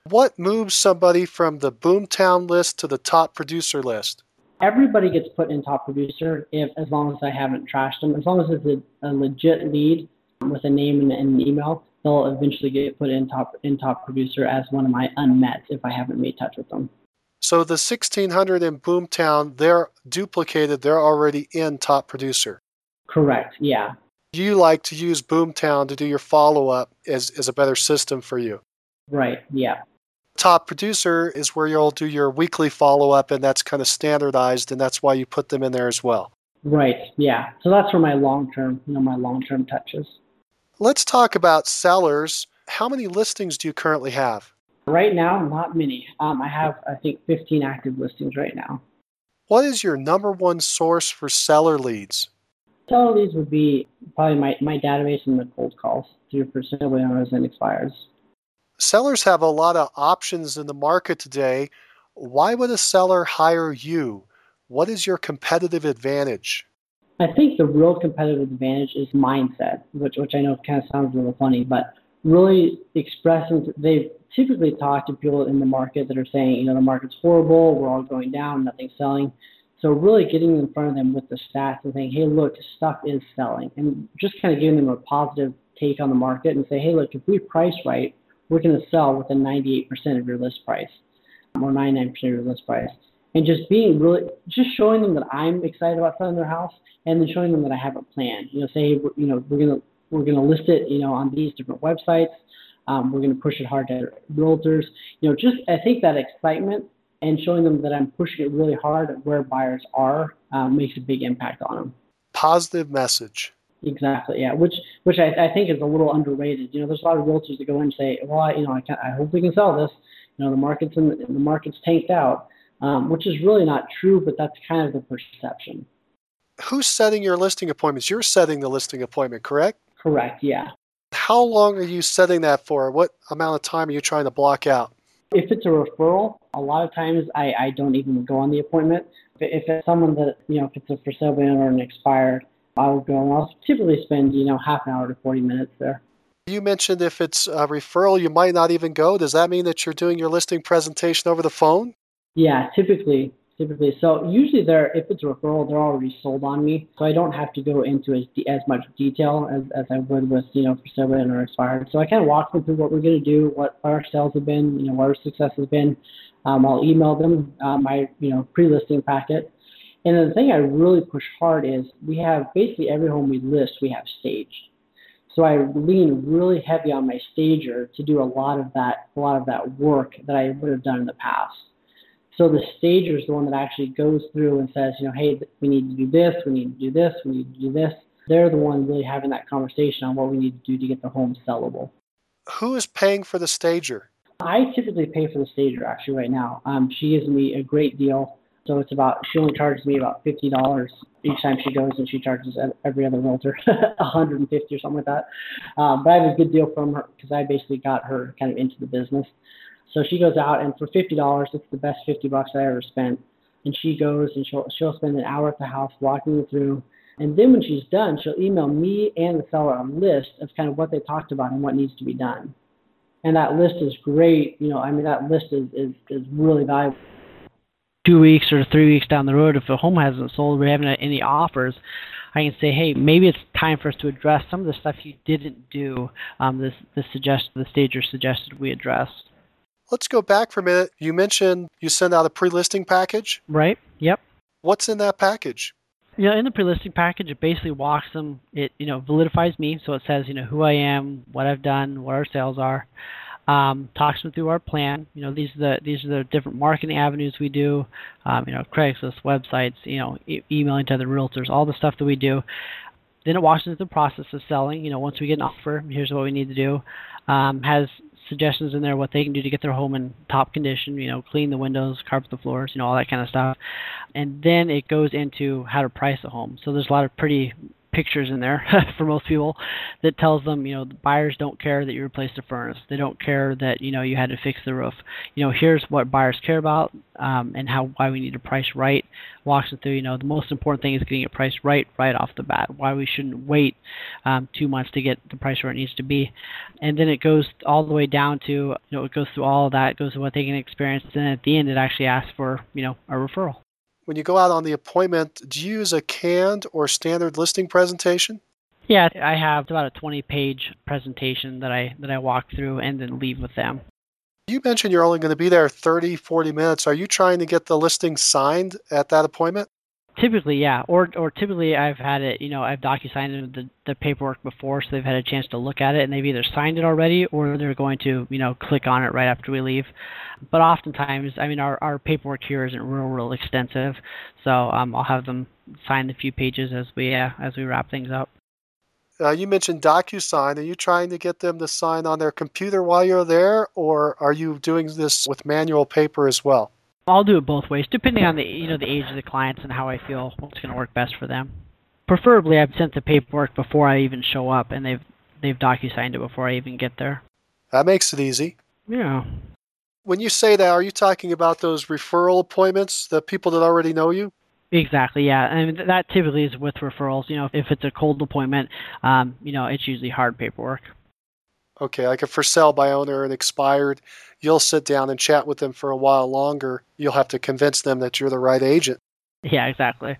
What moves somebody from the Boomtown list to the top producer list? Everybody gets put in top producer if, as long as I haven't trashed them. As long as it's a, a legit lead with a name and, and, an email, they'll eventually get put in top in top producer as one of my unmet if I haven't made touch with them. So the 1600 in Boomtown, they're duplicated. They're already in top producer. Correct. Yeah you like to use Boomtown to do your follow up as, as a better system for you. Right, yeah. Top producer is where you'll do your weekly follow up, and that's kind of standardized, and that's why you put them in there as well. Right, yeah. So that's for my long term, you know, my long term touches. Let's talk about sellers. How many listings do you currently have? Right now, not many. Um, I have, I think, 15 active listings right now. What is your number one source for seller leads? Seller leads would be probably my, my database and the cold calls through sale owners and expires. Sellers have a lot of options in the market today. Why would a seller hire you? What is your competitive advantage? I think the real competitive advantage is mindset, which which I know kind of sounds a little funny, but really expressing they typically talk to people in the market that are saying, you know, the market's horrible, we're all going down, nothing's selling. So really getting in front of them with the stats and saying, hey, look, stuff is selling, and just kind of giving them a positive take on the market and say, hey, look, if we price right, we're going to sell within 98% of your list price or 99% of your list price. And just being really, just showing them that I'm excited about selling their house and then showing them that I have a plan. You know, say, you know, we're going to, we're going to list it, you know, on these different websites. Um, we're going to push it hard to realtors. You know, just I think that excitement and showing them that I'm pushing it really hard at where buyers are um, makes a big impact on them. Positive message. Exactly. Yeah. Which which I, I think is a little underrated. You know, there's a lot of realtors that go in and say, well, I, you know, I, can, I hope we can sell this. You know, the market's in the, the market's tanked out, um, which is really not true, but that's kind of the perception. Who's setting your listing appointments? You're setting the listing appointment, correct? Correct. Yeah. How long are you setting that for? What amount of time are you trying to block out? If it's a referral, a lot of times I, I don't even go on the appointment. If it's someone that, you know, if it's a for sale by or an expired, I will go and I'll typically spend, you know, half an hour to 40 minutes there. You mentioned if it's a referral, you might not even go. Does that mean that you're doing your listing presentation over the phone? Yeah, typically. Typically. So usually they're, if it's a referral, they're already sold on me. So I don't have to go into as, as much detail as, as I would with, you know, for sale or expired. So I kind of walk them through what we're going to do, what our sales have been, you know, what our success has been. Um, I'll email them uh, my, you know, pre-listing packet and the thing I really push hard is we have basically every home we list, we have staged. So I lean really heavy on my stager to do a lot of that, a lot of that work that I would have done in the past. So the stager is the one that actually goes through and says, you know, hey, we need to do this, we need to do this, we need to do this. They're the one really having that conversation on what we need to do to get the home sellable. Who is paying for the stager? I typically pay for the stager actually right now. Um, she gives me a great deal. So it's about she only charges me about fifty dollars each time she goes, and she charges every other realtor a hundred and fifty or something like that. Um, but I have a good deal from her because I basically got her kind of into the business. So she goes out, and for fifty dollars, it's the best fifty bucks I ever spent. And she goes and she'll she'll spend an hour at the house walking me through. And then when she's done, she'll email me and the seller a list of kind of what they talked about and what needs to be done. And that list is great. You know, I mean, that list is, is, is really valuable two weeks or three weeks down the road, if a home hasn't sold, we haven't had any offers, I can say, hey, maybe it's time for us to address some of the stuff you didn't do. Um, this, this suggest the stager suggested we address. Let's go back for a minute. You mentioned you send out a pre-listing package. Right. Yep. What's in that package? You know, in the pre-listing package, it basically walks them. It you know validifies me, so it says you know who I am, what I've done, what our sales are um, talks them through our plan. You know, these are the these are the different marketing avenues we do. Um, you know, Craigslist, websites, you know, e- emailing to other realtors, all the stuff that we do. Then it walks into the process of selling. You know, once we get an offer, here's what we need to do. Um, has suggestions in there what they can do to get their home in top condition. You know, clean the windows, carpet the floors, you know, all that kind of stuff. And then it goes into how to price a home. So there's a lot of pretty pictures in there for most people that tells them, you know, the buyers don't care that you replaced the furnace. They don't care that, you know, you had to fix the roof. You know, here's what buyers care about um, and how why we need to price right. Walks them through, you know, the most important thing is getting it priced right right off the bat. Why we shouldn't wait um, two months to get the price where it needs to be. And then it goes all the way down to, you know, it goes through all of that, goes to what they can experience. And then at the end, it actually asks for, you know, a referral when you go out on the appointment, do you use a canned or standard listing presentation? Yeah, I have about a 20-page presentation that I that I walk through and then leave with them. You mentioned you're only going to be there 30, 40 minutes. Are you trying to get the listing signed at that appointment? Typically, yeah. Or or typically I've had it, you know, I've docu-signed the, the paperwork before, so they've had a chance to look at it, and they've either signed it already or they're going to, you know, click on it right after we leave. But oftentimes, I mean, our, our paperwork here isn't real, real extensive, so um, I'll have them sign a few pages as we uh, as we wrap things up. Uh, you mentioned DocuSign. Are you trying to get them to sign on their computer while you're there, or are you doing this with manual paper as well? I'll do it both ways, depending on the you know the age of the clients and how I feel what's going to work best for them. Preferably, I've sent the paperwork before I even show up, and they've they've docu signed it before I even get there. That makes it easy. Yeah. When you say that, are you talking about those referral appointments, the people that already know you? Exactly, yeah. I mean, that typically is with referrals. You know, if it's a cold appointment, um, you know, it's usually hard paperwork. Okay, like a for sale by owner and expired, you'll sit down and chat with them for a while longer. You'll have to convince them that you're the right agent. Yeah, exactly.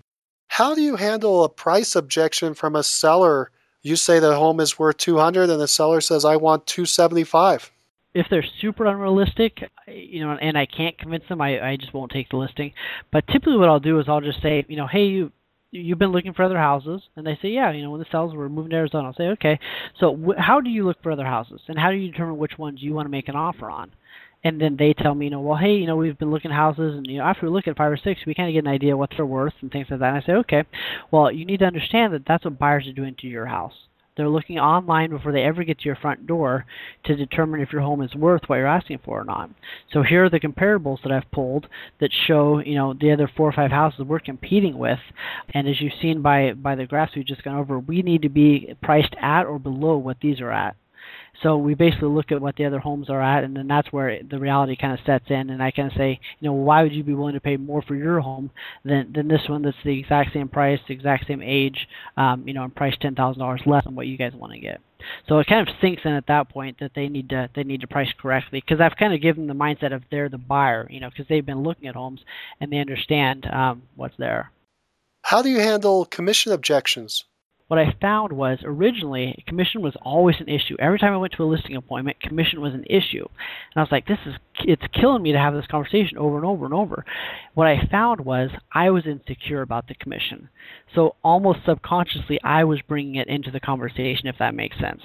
How do you handle a price objection from a seller? You say the home is worth 200 and the seller says I want 275 if they're super unrealistic, you know, and I can't convince them, I, I just won't take the listing. But typically, what I'll do is I'll just say, you know, hey, you you've been looking for other houses, and they say, yeah, you know, when the sells, we're moving to Arizona. I'll say, okay, so how do you look for other houses, and how do you determine which ones you want to make an offer on? And then they tell me, you know, well, hey, you know, we've been looking at houses, and you know, after we look at five or six, we kind of get an idea what they're worth and things like that. And I say, okay, well, you need to understand that that's what buyers are doing to your house. They're looking online before they ever get to your front door to determine if your home is worth what you're asking for or not. So here are the comparables that I've pulled that show, you know, the other four or five houses we're competing with. And as you've seen by by the graphs we've just gone over, we need to be priced at or below what these are at. So we basically look at what the other homes are at, and then that's where the reality kind of sets in. And I kind of say, you know, why would you be willing to pay more for your home than than this one that's the exact same price, the exact same age, um, you know, and price ten thousand dollars less than what you guys want to get. So it kind of sinks in at that point that they need to they need to price correctly because I've kind of given them the mindset of they're the buyer, you know, because they've been looking at homes and they understand um, what's there. How do you handle commission objections? What I found was originally commission was always an issue. Every time I went to a listing appointment, commission was an issue. And I was like, this is it's killing me to have this conversation over and over and over. What I found was I was insecure about the commission. So almost subconsciously I was bringing it into the conversation if that makes sense.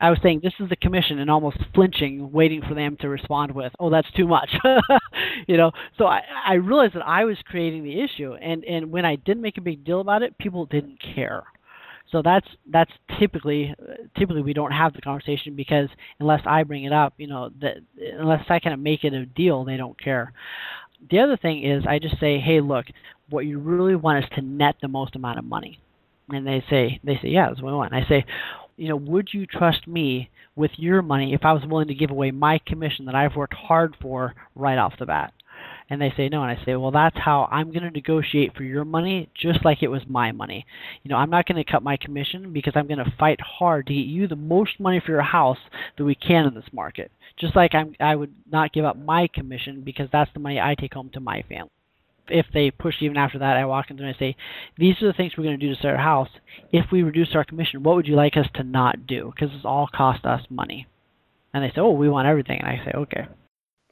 I was saying this is the commission and almost flinching, waiting for them to respond with, "Oh, that's too much," you know. So I, I realized that I was creating the issue, and and when I didn't make a big deal about it, people didn't care. So that's that's typically typically we don't have the conversation because unless I bring it up, you know, that unless I kind of make it a deal, they don't care. The other thing is I just say, hey, look, what you really want is to net the most amount of money, and they say they say yeah, that's what I want. I say, you know, would you trust me with your money if I was willing to give away my commission that I've worked hard for right off the bat? And they say no and i say well that's how i'm going to negotiate for your money just like it was my money you know i'm not going to cut my commission because i'm going to fight hard to get you the most money for your house that we can in this market just like i'm i would not give up my commission because that's the money i take home to my family if they push even after that, I walk into and I say, "These are the things we're going to do to sell our house. If we reduce our commission, what would you like us to not do? Because it's all cost us money." And they say, "Oh, we want everything." And I say, "Okay."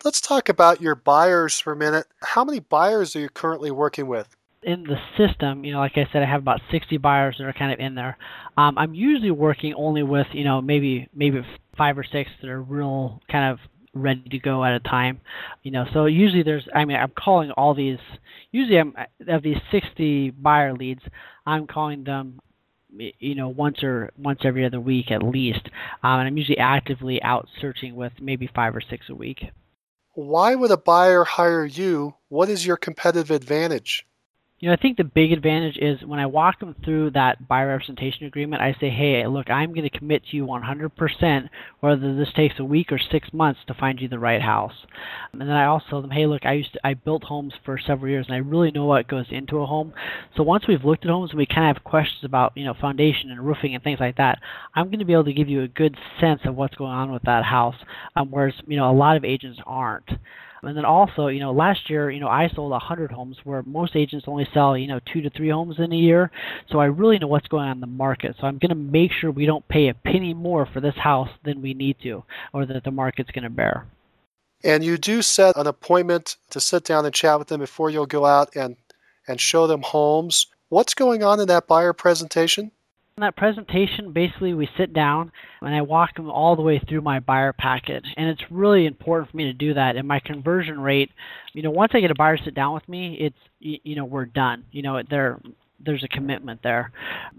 Let's talk about your buyers for a minute. How many buyers are you currently working with? in the system, you know, like I said, I have about 60 buyers that are kind of in there. Um, I'm usually working only with, you know, maybe maybe five or six that are real kind of ready to go at a time. You know, so usually there's, I mean, I'm calling all these. Usually, I'm of these 60 buyer leads, I'm calling them you know once or once every other week at least um, and i'm usually actively out searching with maybe five or six a week why would a buyer hire you? What is your competitive advantage? You know, I think the big advantage is when I walk them through that buyer representation agreement, I say, hey, look, I'm going to commit to you 100%, whether this takes a week or six months to find you the right house. And then I also tell them, hey, look, I used to, I built homes for several years, and I really know what goes into a home. So once we've looked at homes and we kind of have questions about, you know, foundation and roofing and things like that, I'm going to be able to give you a good sense of what's going on with that house, um, whereas, you know, a lot of agents aren't. And then also, you know, last year, you know, I sold 100 homes where most agents only sell, you know, two to three homes in a year. So I really know what's going on in the market. So I'm going to make sure we don't pay a penny more for this house than we need to or that the market's going to bear. And you do set an appointment to sit down and chat with them before you'll go out and, and show them homes. What's going on in that buyer presentation? In that presentation, basically, we sit down and I walk them all the way through my buyer packet. And it's really important for me to do that. And my conversion rate, you know, once I get a buyer to sit down with me, it's, you know, we're done. You know, they're, there's a commitment there.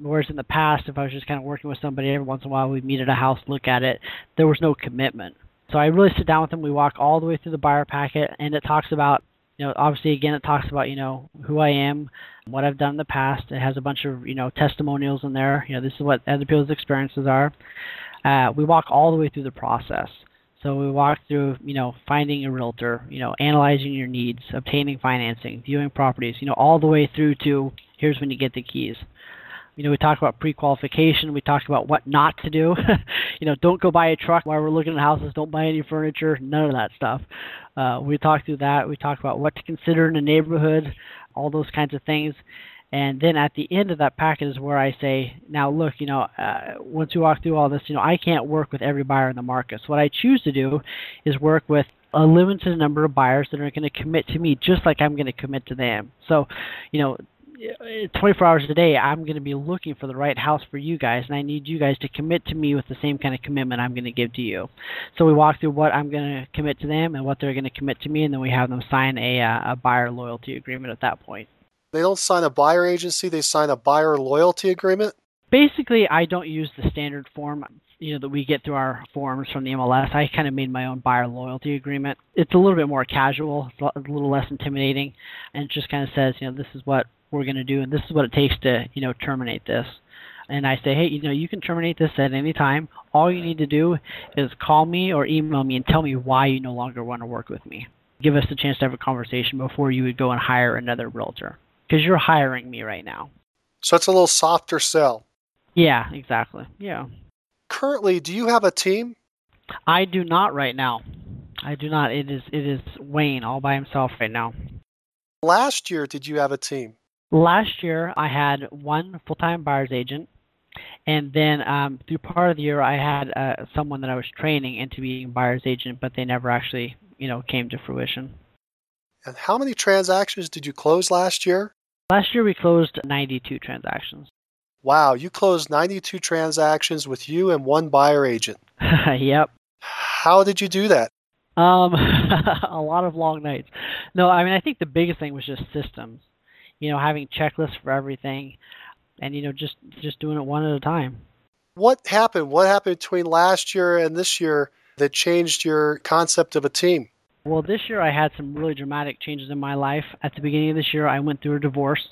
Whereas in the past, if I was just kind of working with somebody every once in a while, we'd meet at a house, look at it, there was no commitment. So I really sit down with them. We walk all the way through the buyer packet, and it talks about You know, obviously, again, it talks about you know who I am, what I've done in the past. It has a bunch of you know testimonials in there. You know, this is what other people's experiences are. Uh, we walk all the way through the process. So we walk through, you know, finding a realtor, you know, analyzing your needs, obtaining financing, viewing properties, you know, all the way through to here's when you get the keys. You know, we talk about pre-qualification. We talk about what not to do. you know, don't go buy a truck while we're looking at houses. Don't buy any furniture. None of that stuff. Uh, we talk through that. We talk about what to consider in a neighborhood, all those kinds of things. And then at the end of that packet is where I say, now look, you know, uh, once we walk through all this, you know, I can't work with every buyer in the market. So what I choose to do is work with a limited number of buyers that are going to commit to me just like I'm going to commit to them. So, you know, 24 hours a day, I'm going to be looking for the right house for you guys, and I need you guys to commit to me with the same kind of commitment I'm going to give to you. So we walk through what I'm going to commit to them and what they're going to commit to me, and then we have them sign a, uh, a buyer loyalty agreement at that point. They don't sign a buyer agency; they sign a buyer loyalty agreement. Basically, I don't use the standard form you know that we get through our forms from the MLS. I kind of made my own buyer loyalty agreement. It's a little bit more casual, a little less intimidating, and it just kind of says, you know, this is what we're going to do, and this is what it takes to, you know, terminate this. And I say, hey, you know, you can terminate this at any time. All you need to do is call me or email me and tell me why you no longer want to work with me. Give us the chance to have a conversation before you would go and hire another realtor because you're hiring me right now. So it's a little softer sell. Yeah, exactly. Yeah. Currently, do you have a team? I do not right now. I do not. It is it is Wayne all by himself right now. Last year, did you have a team? Last year, I had one full-time buyer's agent, and then um, through part of the year, I had uh, someone that I was training into being buyer's agent, but they never actually, you know, came to fruition. And how many transactions did you close last year? Last year, we closed 92 transactions. Wow, you closed 92 transactions with you and one buyer agent. yep. How did you do that? Um, a lot of long nights. No, I mean, I think the biggest thing was just systems you know, having checklists for everything, and you know, just just doing it one at a time. What happened? What happened between last year and this year that changed your concept of a team? Well, this year I had some really dramatic changes in my life. At the beginning of this year, I went through a divorce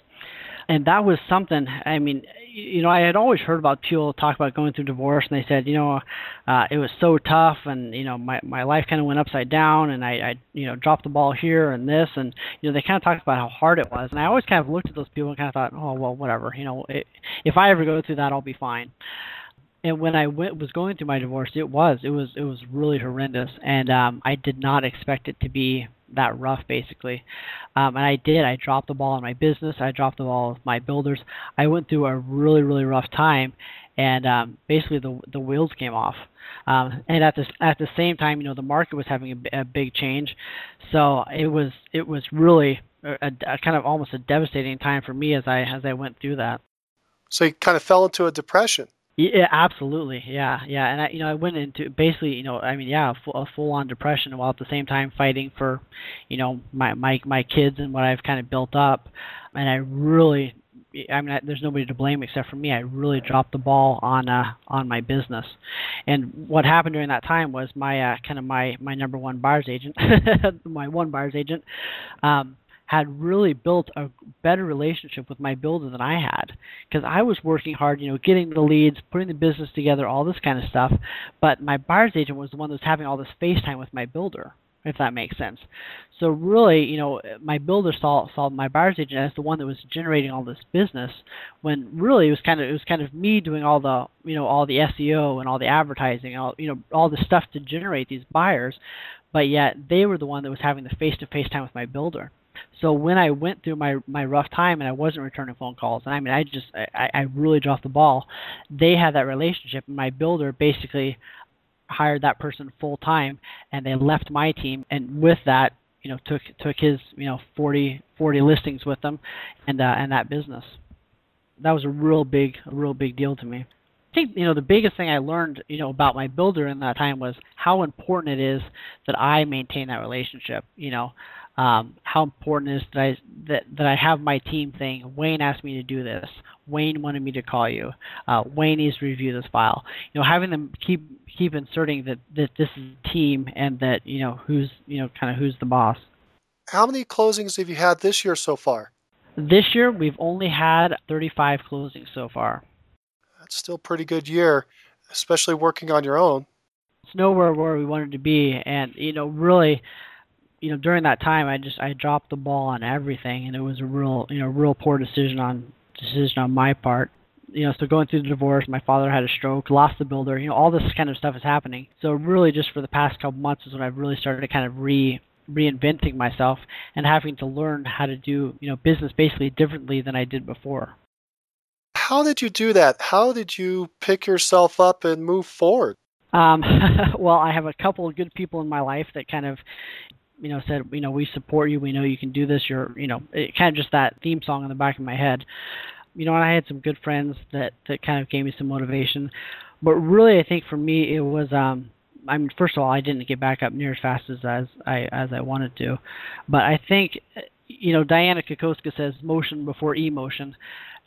and that was something. I mean, you know, I had always heard about people talk about going through divorce, and they said, you know, uh, it was so tough, and you know, my my life kind of went upside down, and I, I, you know, dropped the ball here and this, and you know, they kind of talked about how hard it was, and I always kind of looked at those people and kind of thought, oh well, whatever, you know, it, if I ever go through that, I'll be fine and when I went, was going through my divorce, it was it was it was really horrendous, and um, I did not expect it to be that rough, basically. Um, and I did. I dropped the ball in my business. I dropped the ball with my builders. I went through a really really rough time, and um, basically the the wheels came off. Um, and at the at the same time, you know, the market was having a, a big change, so it was it was really a, a kind of almost a devastating time for me as I as I went through that. So you kind of fell into a depression. Yeah, absolutely. Yeah, yeah. And I, you know, I went into basically, you know, I mean, yeah, a full, a full-on depression while at the same time fighting for, you know, my my my kids and what I've kind of built up. And I really, I mean, I, there's nobody to blame except for me. I really dropped the ball on uh on my business. And what happened during that time was my uh, kind of my my number one buyer's agent, my one buyer's agent, um, had really built a better relationship with my builder than I had because I was working hard, you know, getting the leads, putting the business together, all this kind of stuff. But my buyer's agent was the one that was having all this face time with my builder, if that makes sense. So really, you know, my builder saw saw my buyer's agent as the one that was generating all this business, when really it was kind of it was kind of me doing all the you know all the SEO and all the advertising, all you know all the stuff to generate these buyers, but yet they were the one that was having the face to face time with my builder. So when I went through my my rough time and I wasn't returning phone calls, and I mean I just I, I really dropped the ball. They had that relationship, and my builder basically hired that person full time, and they left my team, and with that, you know, took took his you know 40 40 listings with them, and uh, and that business. That was a real big a real big deal to me. I think you know the biggest thing I learned you know about my builder in that time was how important it is that I maintain that relationship. You know, um, how important is that I that, that I have my team thing. Wayne asked me to do this. Wayne wanted me to call you. Uh, Wayne needs to review this file. You know, having them keep keep inserting that that this is a team and that you know who's you know kind of who's the boss. How many closings have you had this year so far? This year, we've only had 35 closings so far. That's still a pretty good year, especially working on your own. It's nowhere where we wanted to be, and you know, really, you know, during that time, I just I dropped the ball on everything, and it was a real, you know, real poor decision on decision on my part. You know, so going through the divorce, my father had a stroke, lost the builder. You know, all this kind of stuff is happening. So really, just for the past couple months is when I've really started to kind of re reinventing myself and having to learn how to do you know business basically differently than I did before. How did you do that? How did you pick yourself up and move forward? Um, well, I have a couple of good people in my life that kind of you know said you know we support you. We know you can do this. You're you know it kind of just that theme song in the back of my head. You know and i had some good friends that that kind of gave me some motivation. But really i think for me it was um I mean, first of all, I didn't get back up near as fast as as I as I wanted to, but I think, you know, Dianna Kokoszka says motion before emotion,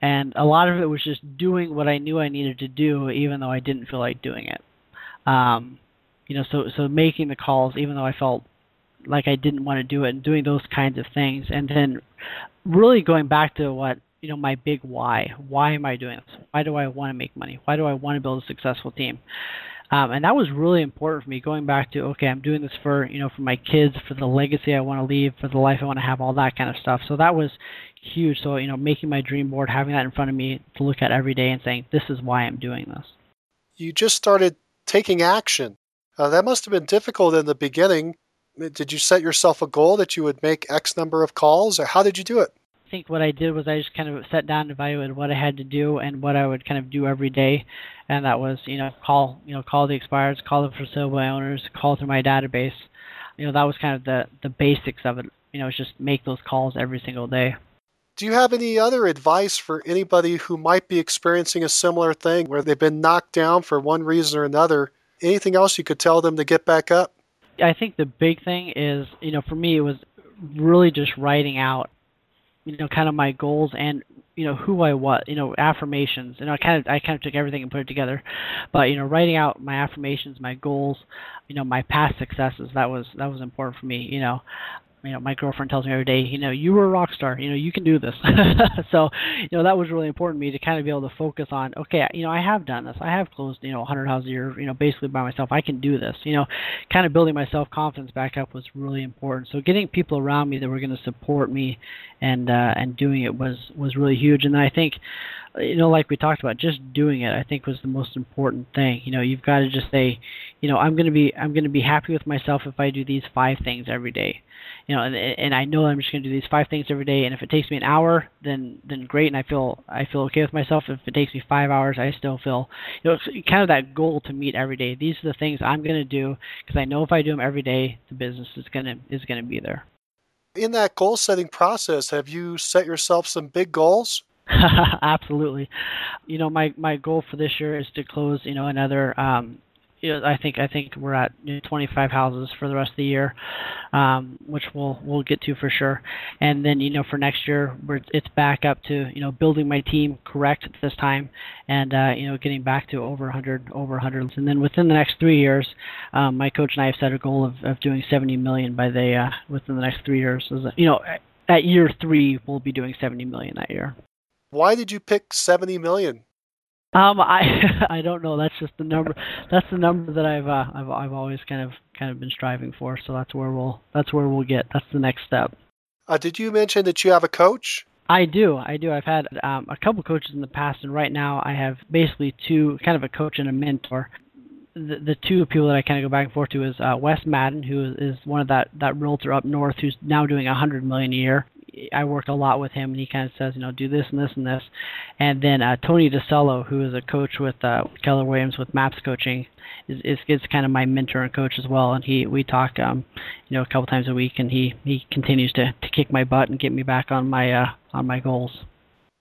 and a lot of it was just doing what I knew I needed to do, even though I didn't feel like doing it. Um, you know, so so making the calls, even though I felt like I didn't want to do it, and doing those kinds of things, and then really going back to what you know my big why. Why am I doing this? Why do I want to make money? Why do I want to build a successful team? Um, and that was really important for me going back to okay i'm doing this for you know for my kids for the legacy i want to leave for the life i want to have all that kind of stuff so that was huge so you know making my dream board having that in front of me to look at every day and saying this is why i'm doing this you just started taking action uh, that must have been difficult in the beginning did you set yourself a goal that you would make x number of calls or how did you do it I think what I did was I just kind of sat down and evaluated what I had to do and what I would kind of do every day, and that was you know call you know call the expireds, call the for sale by owners, call through my database. You know that was kind of the the basics of it. You know, just make those calls every single day. Do you have any other advice for anybody who might be experiencing a similar thing where they've been knocked down for one reason or another? Anything else you could tell them to get back up? I think the big thing is, you know, for me, it was really just writing out you know, kind of my goals and you know who I was, you know, affirmations. And I kind of I kind of took everything and put it together. But you know, writing out my affirmations, my goals, you know, my past successes. That was that was important for me. You know, you know, my girlfriend tells me every day, you know, you were a rock star, you know, you can do this. so, you know, that was really important to me to kind of be able to focus on, okay, you know, I have done this. I have closed, you know, 100 houses a year, you know, basically by myself. I can do this. You know, kind of building my self confidence back up was really important. So, getting people around me that were going to support me and uh, and doing it was was really huge. And I think, you know, like we talked about, just doing it, I think was the most important thing. You know, you've got to just say, you know, I'm going to be I'm to be happy with myself if I do these five things every day you know, and, and I know I'm just going to do these five things every day. And if it takes me an hour, then then great, and I feel I feel okay with myself. If it takes me five hours, I still feel, you know, it's kind of that goal to meet every day. These are the things I'm going to do because I know if I do them every day, the business is to is going to be there. In that goal setting process, have you set yourself some big goals? Absolutely. You know, my my goal for this year is to close, you know, another um, you know, I think I think we're at 25 houses for the rest of the year, um, which we'll we'll get to for sure. And then you know for next year, we're, it's back up to you know building my team correct this time, and uh, you know getting back to over 100 over 100. And then within the next three years, um, my coach and I have set a goal of, of doing 70 million by the uh, within the next three years. So, you know, at year three, we'll be doing 70 million that year. Why did you pick 70 million? Um, I I don't know. That's just the number. That's the number that I've uh, I've I've always kind of kind of been striving for. So that's where we'll that's where we'll get. That's the next step. Uh, did you mention that you have a coach? I do. I do. I've had um, a couple coaches in the past, and right now I have basically two, kind of a coach and a mentor. The, the two people that I kind of go back and forth to is uh, Wes Madden, who is one of that that realtor up north, who's now doing a hundred million a year. I worked a lot with him, and he kind of says, you know, do this and this and this. And then uh, Tony DiCello, who is a coach with uh, Keller Williams with Maps Coaching, is, is is kind of my mentor and coach as well. And he we talk, um, you know, a couple times a week, and he he continues to to kick my butt and get me back on my uh, on my goals.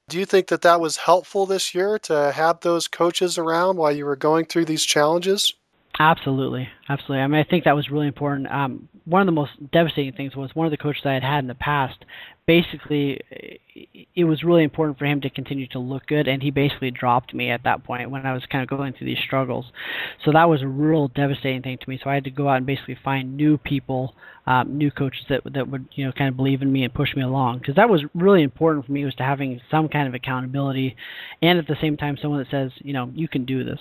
Do you think that that was helpful this year to have those coaches around while you were going through these challenges? Absolutely, absolutely. I mean, I think that was really important. Um, one of the most devastating things was one of the coaches I had had in the past. Basically, it was really important for him to continue to look good, and he basically dropped me at that point when I was kind of going through these struggles. So that was a real devastating thing to me. So I had to go out and basically find new people, um, new coaches that that would you know kind of believe in me and push me along because that was really important for me was to having some kind of accountability, and at the same time someone that says you know you can do this.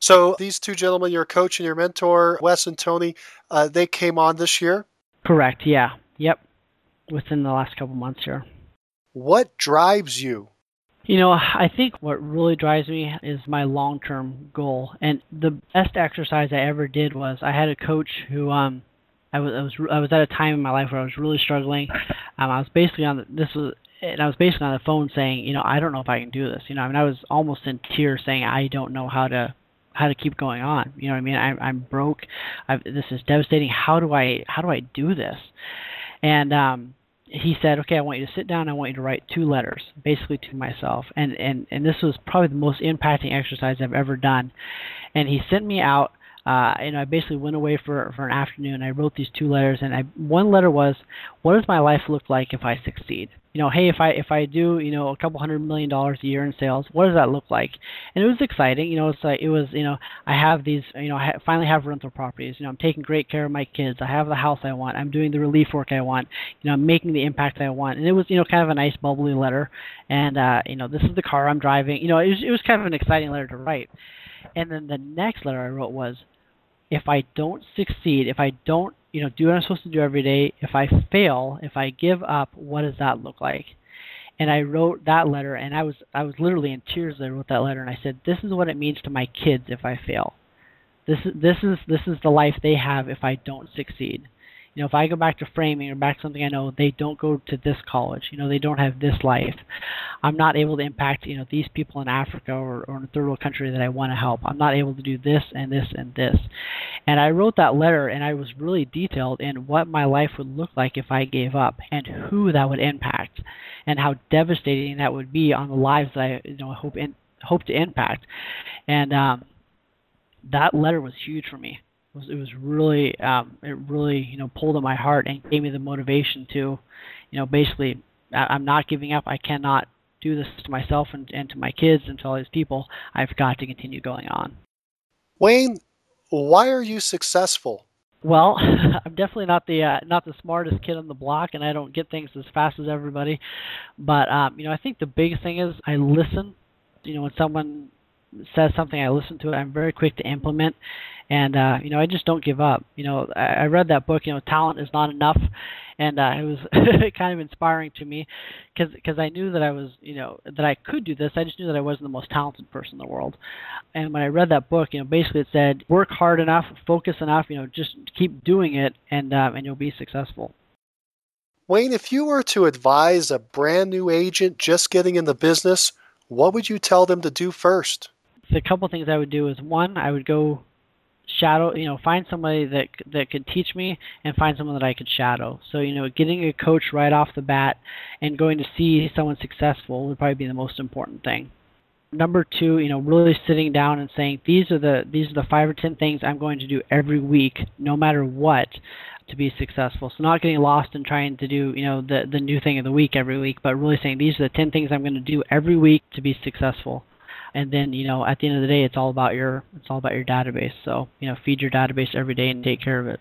So these two gentlemen, your coach and your mentor, Wes and Tony, uh, they came on this year. Correct. Yeah. Yep. Within the last couple months here. What drives you? You know, I think what really drives me is my long-term goal. And the best exercise I ever did was I had a coach who um I was I was I was at a time in my life where I was really struggling. Um, I was basically on the, this was and I was basically on the phone saying, you know, I don't know if I can do this. You know, I mean, I was almost in tears saying I don't know how to how to keep going on. You know what I mean? I'm I'm broke. I've, this is devastating. How do I how do I do this? And um, he said, okay, I want you to sit down. I want you to write two letters, basically to myself. And and and this was probably the most impacting exercise I've ever done. And he sent me out uh, and I basically went away for for an afternoon. I wrote these two letters, and I one letter was, "What does my life look like if I succeed?" You know, hey, if I if I do, you know, a couple hundred million dollars a year in sales, what does that look like? And it was exciting. You know, it's like it was, you know, I have these, you know, I ha- finally have rental properties. You know, I'm taking great care of my kids. I have the house I want. I'm doing the relief work I want. You know, I'm making the impact I want. And it was, you know, kind of a nice bubbly letter. And uh, you know, this is the car I'm driving. You know, it was it was kind of an exciting letter to write. And then the next letter I wrote was, if I don't succeed, if I don't, you know, do what I'm supposed to do every day, if I fail, if I give up, what does that look like? And I wrote that letter, and I was I was literally in tears. I wrote that letter, and I said, "This is what it means to my kids if I fail. This is this is this is the life they have if I don't succeed." You know, if I go back to framing or back to something I know, they don't go to this college. You know, they don't have this life. I'm not able to impact, you know, these people in Africa or, or in a third world country that I want to help. I'm not able to do this and this and this. And I wrote that letter and I was really detailed in what my life would look like if I gave up and who that would impact and how devastating that would be on the lives that I, you know, hope in, hope to impact. And um, that letter was huge for me was it was really um, it really you know pulled at my heart and gave me the motivation to you know basically I, I'm not giving up. I cannot do this to myself and, and to my kids and to all these people. I've got to continue going on. Wayne, why are you successful? Well, I'm definitely not the uh, not the smartest kid on the block, and I don't get things as fast as everybody. But um, you know, I think the biggest thing is I listen. You know, when someone says something, I listen to it. I'm very quick to implement, and uh, you know I just don't give up. You know I, I read that book. You know talent is not enough, and uh, it was kind of inspiring to me because because I knew that I was you know that I could do this. I just knew that I wasn't the most talented person in the world. And when I read that book, you know basically it said work hard enough, focus enough. You know just keep doing it, and um, and you'll be successful. Wayne, if you were to advise a brand new agent just getting in the business, what would you tell them to do first? So a couple things I would do is one, I would go shadow you know find somebody that that could teach me and find someone that I could shadow. So you know getting a coach right off the bat and going to see someone successful would probably be the most important thing. Number two you know really sitting down and saying these are the these are the five or ten things I'm going to do every week no matter what to be successful. So not getting lost in trying to do you know the the new thing of the week every week but really saying these are the ten things I'm going to do every week to be successful and then you know at the end of the day it's all about your it's all about your database. So you know feed your database every day and take care of it.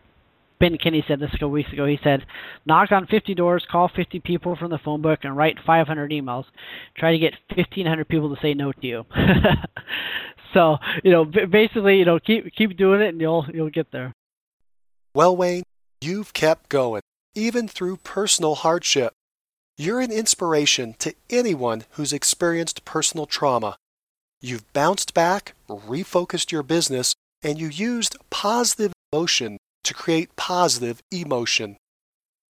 Ben kinney said this a couple weeks ago. He said knock on 50 doors call 50 people from the phone book and write 500 emails. Try to get 1500 people to say no to you. So you know basically you know keep keep doing it and you'll you'll get there. Well wayne you've kept going even through personal hardship. You're an inspiration to anyone who's experienced personal trauma You've bounced back, refocused your business, and you used positive emotion to create positive emotion.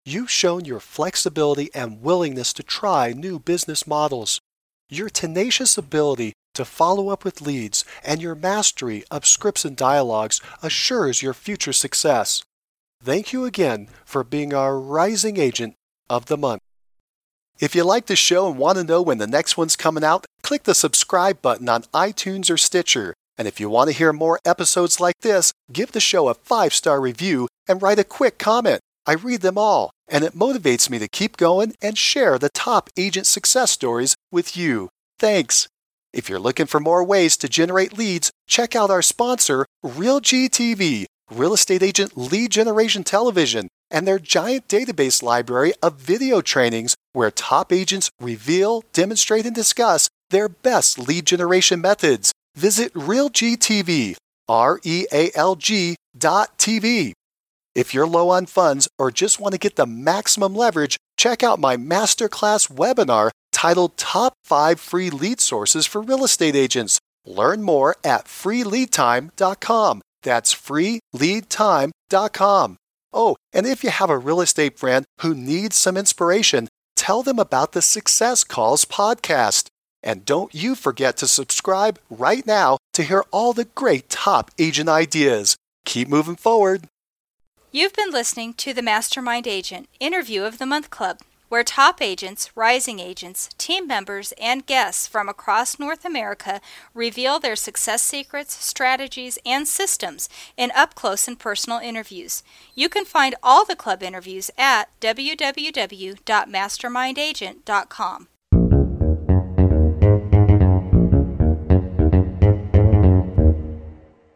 You've shown your flexibility and willingness to try new business models. Your tenacious ability to follow up with leads and your mastery of scripts and dialogues assures your future success. Thank you again for being our rising agent of the month. If you like the show and want to know when the next one's coming out, click the subscribe button on iTunes or Stitcher. And if you want to hear more episodes like this, give the show a five star review and write a quick comment. I read them all, and it motivates me to keep going and share the top agent success stories with you. Thanks. If you're looking for more ways to generate leads, check out our sponsor, RealGTV, Real Estate Agent Lead Generation Television, and their giant database library of video trainings where top agents reveal, demonstrate, and discuss their best lead generation methods. Visit RealGTV, R E A L G dot TV. If you're low on funds or just want to get the maximum leverage, check out my masterclass webinar titled Top 5 Free Lead Sources for Real Estate Agents. Learn more at freeleadtime.com. That's freeleadtime.com. Oh, and if you have a real estate friend who needs some inspiration, tell them about the Success Calls podcast. And don't you forget to subscribe right now to hear all the great top agent ideas. Keep moving forward. You've been listening to the Mastermind Agent Interview of the Month Club where top agents, rising agents, team members, and guests from across North America reveal their success secrets, strategies, and systems in up close and personal interviews. You can find all the club interviews at www.mastermindagent.com.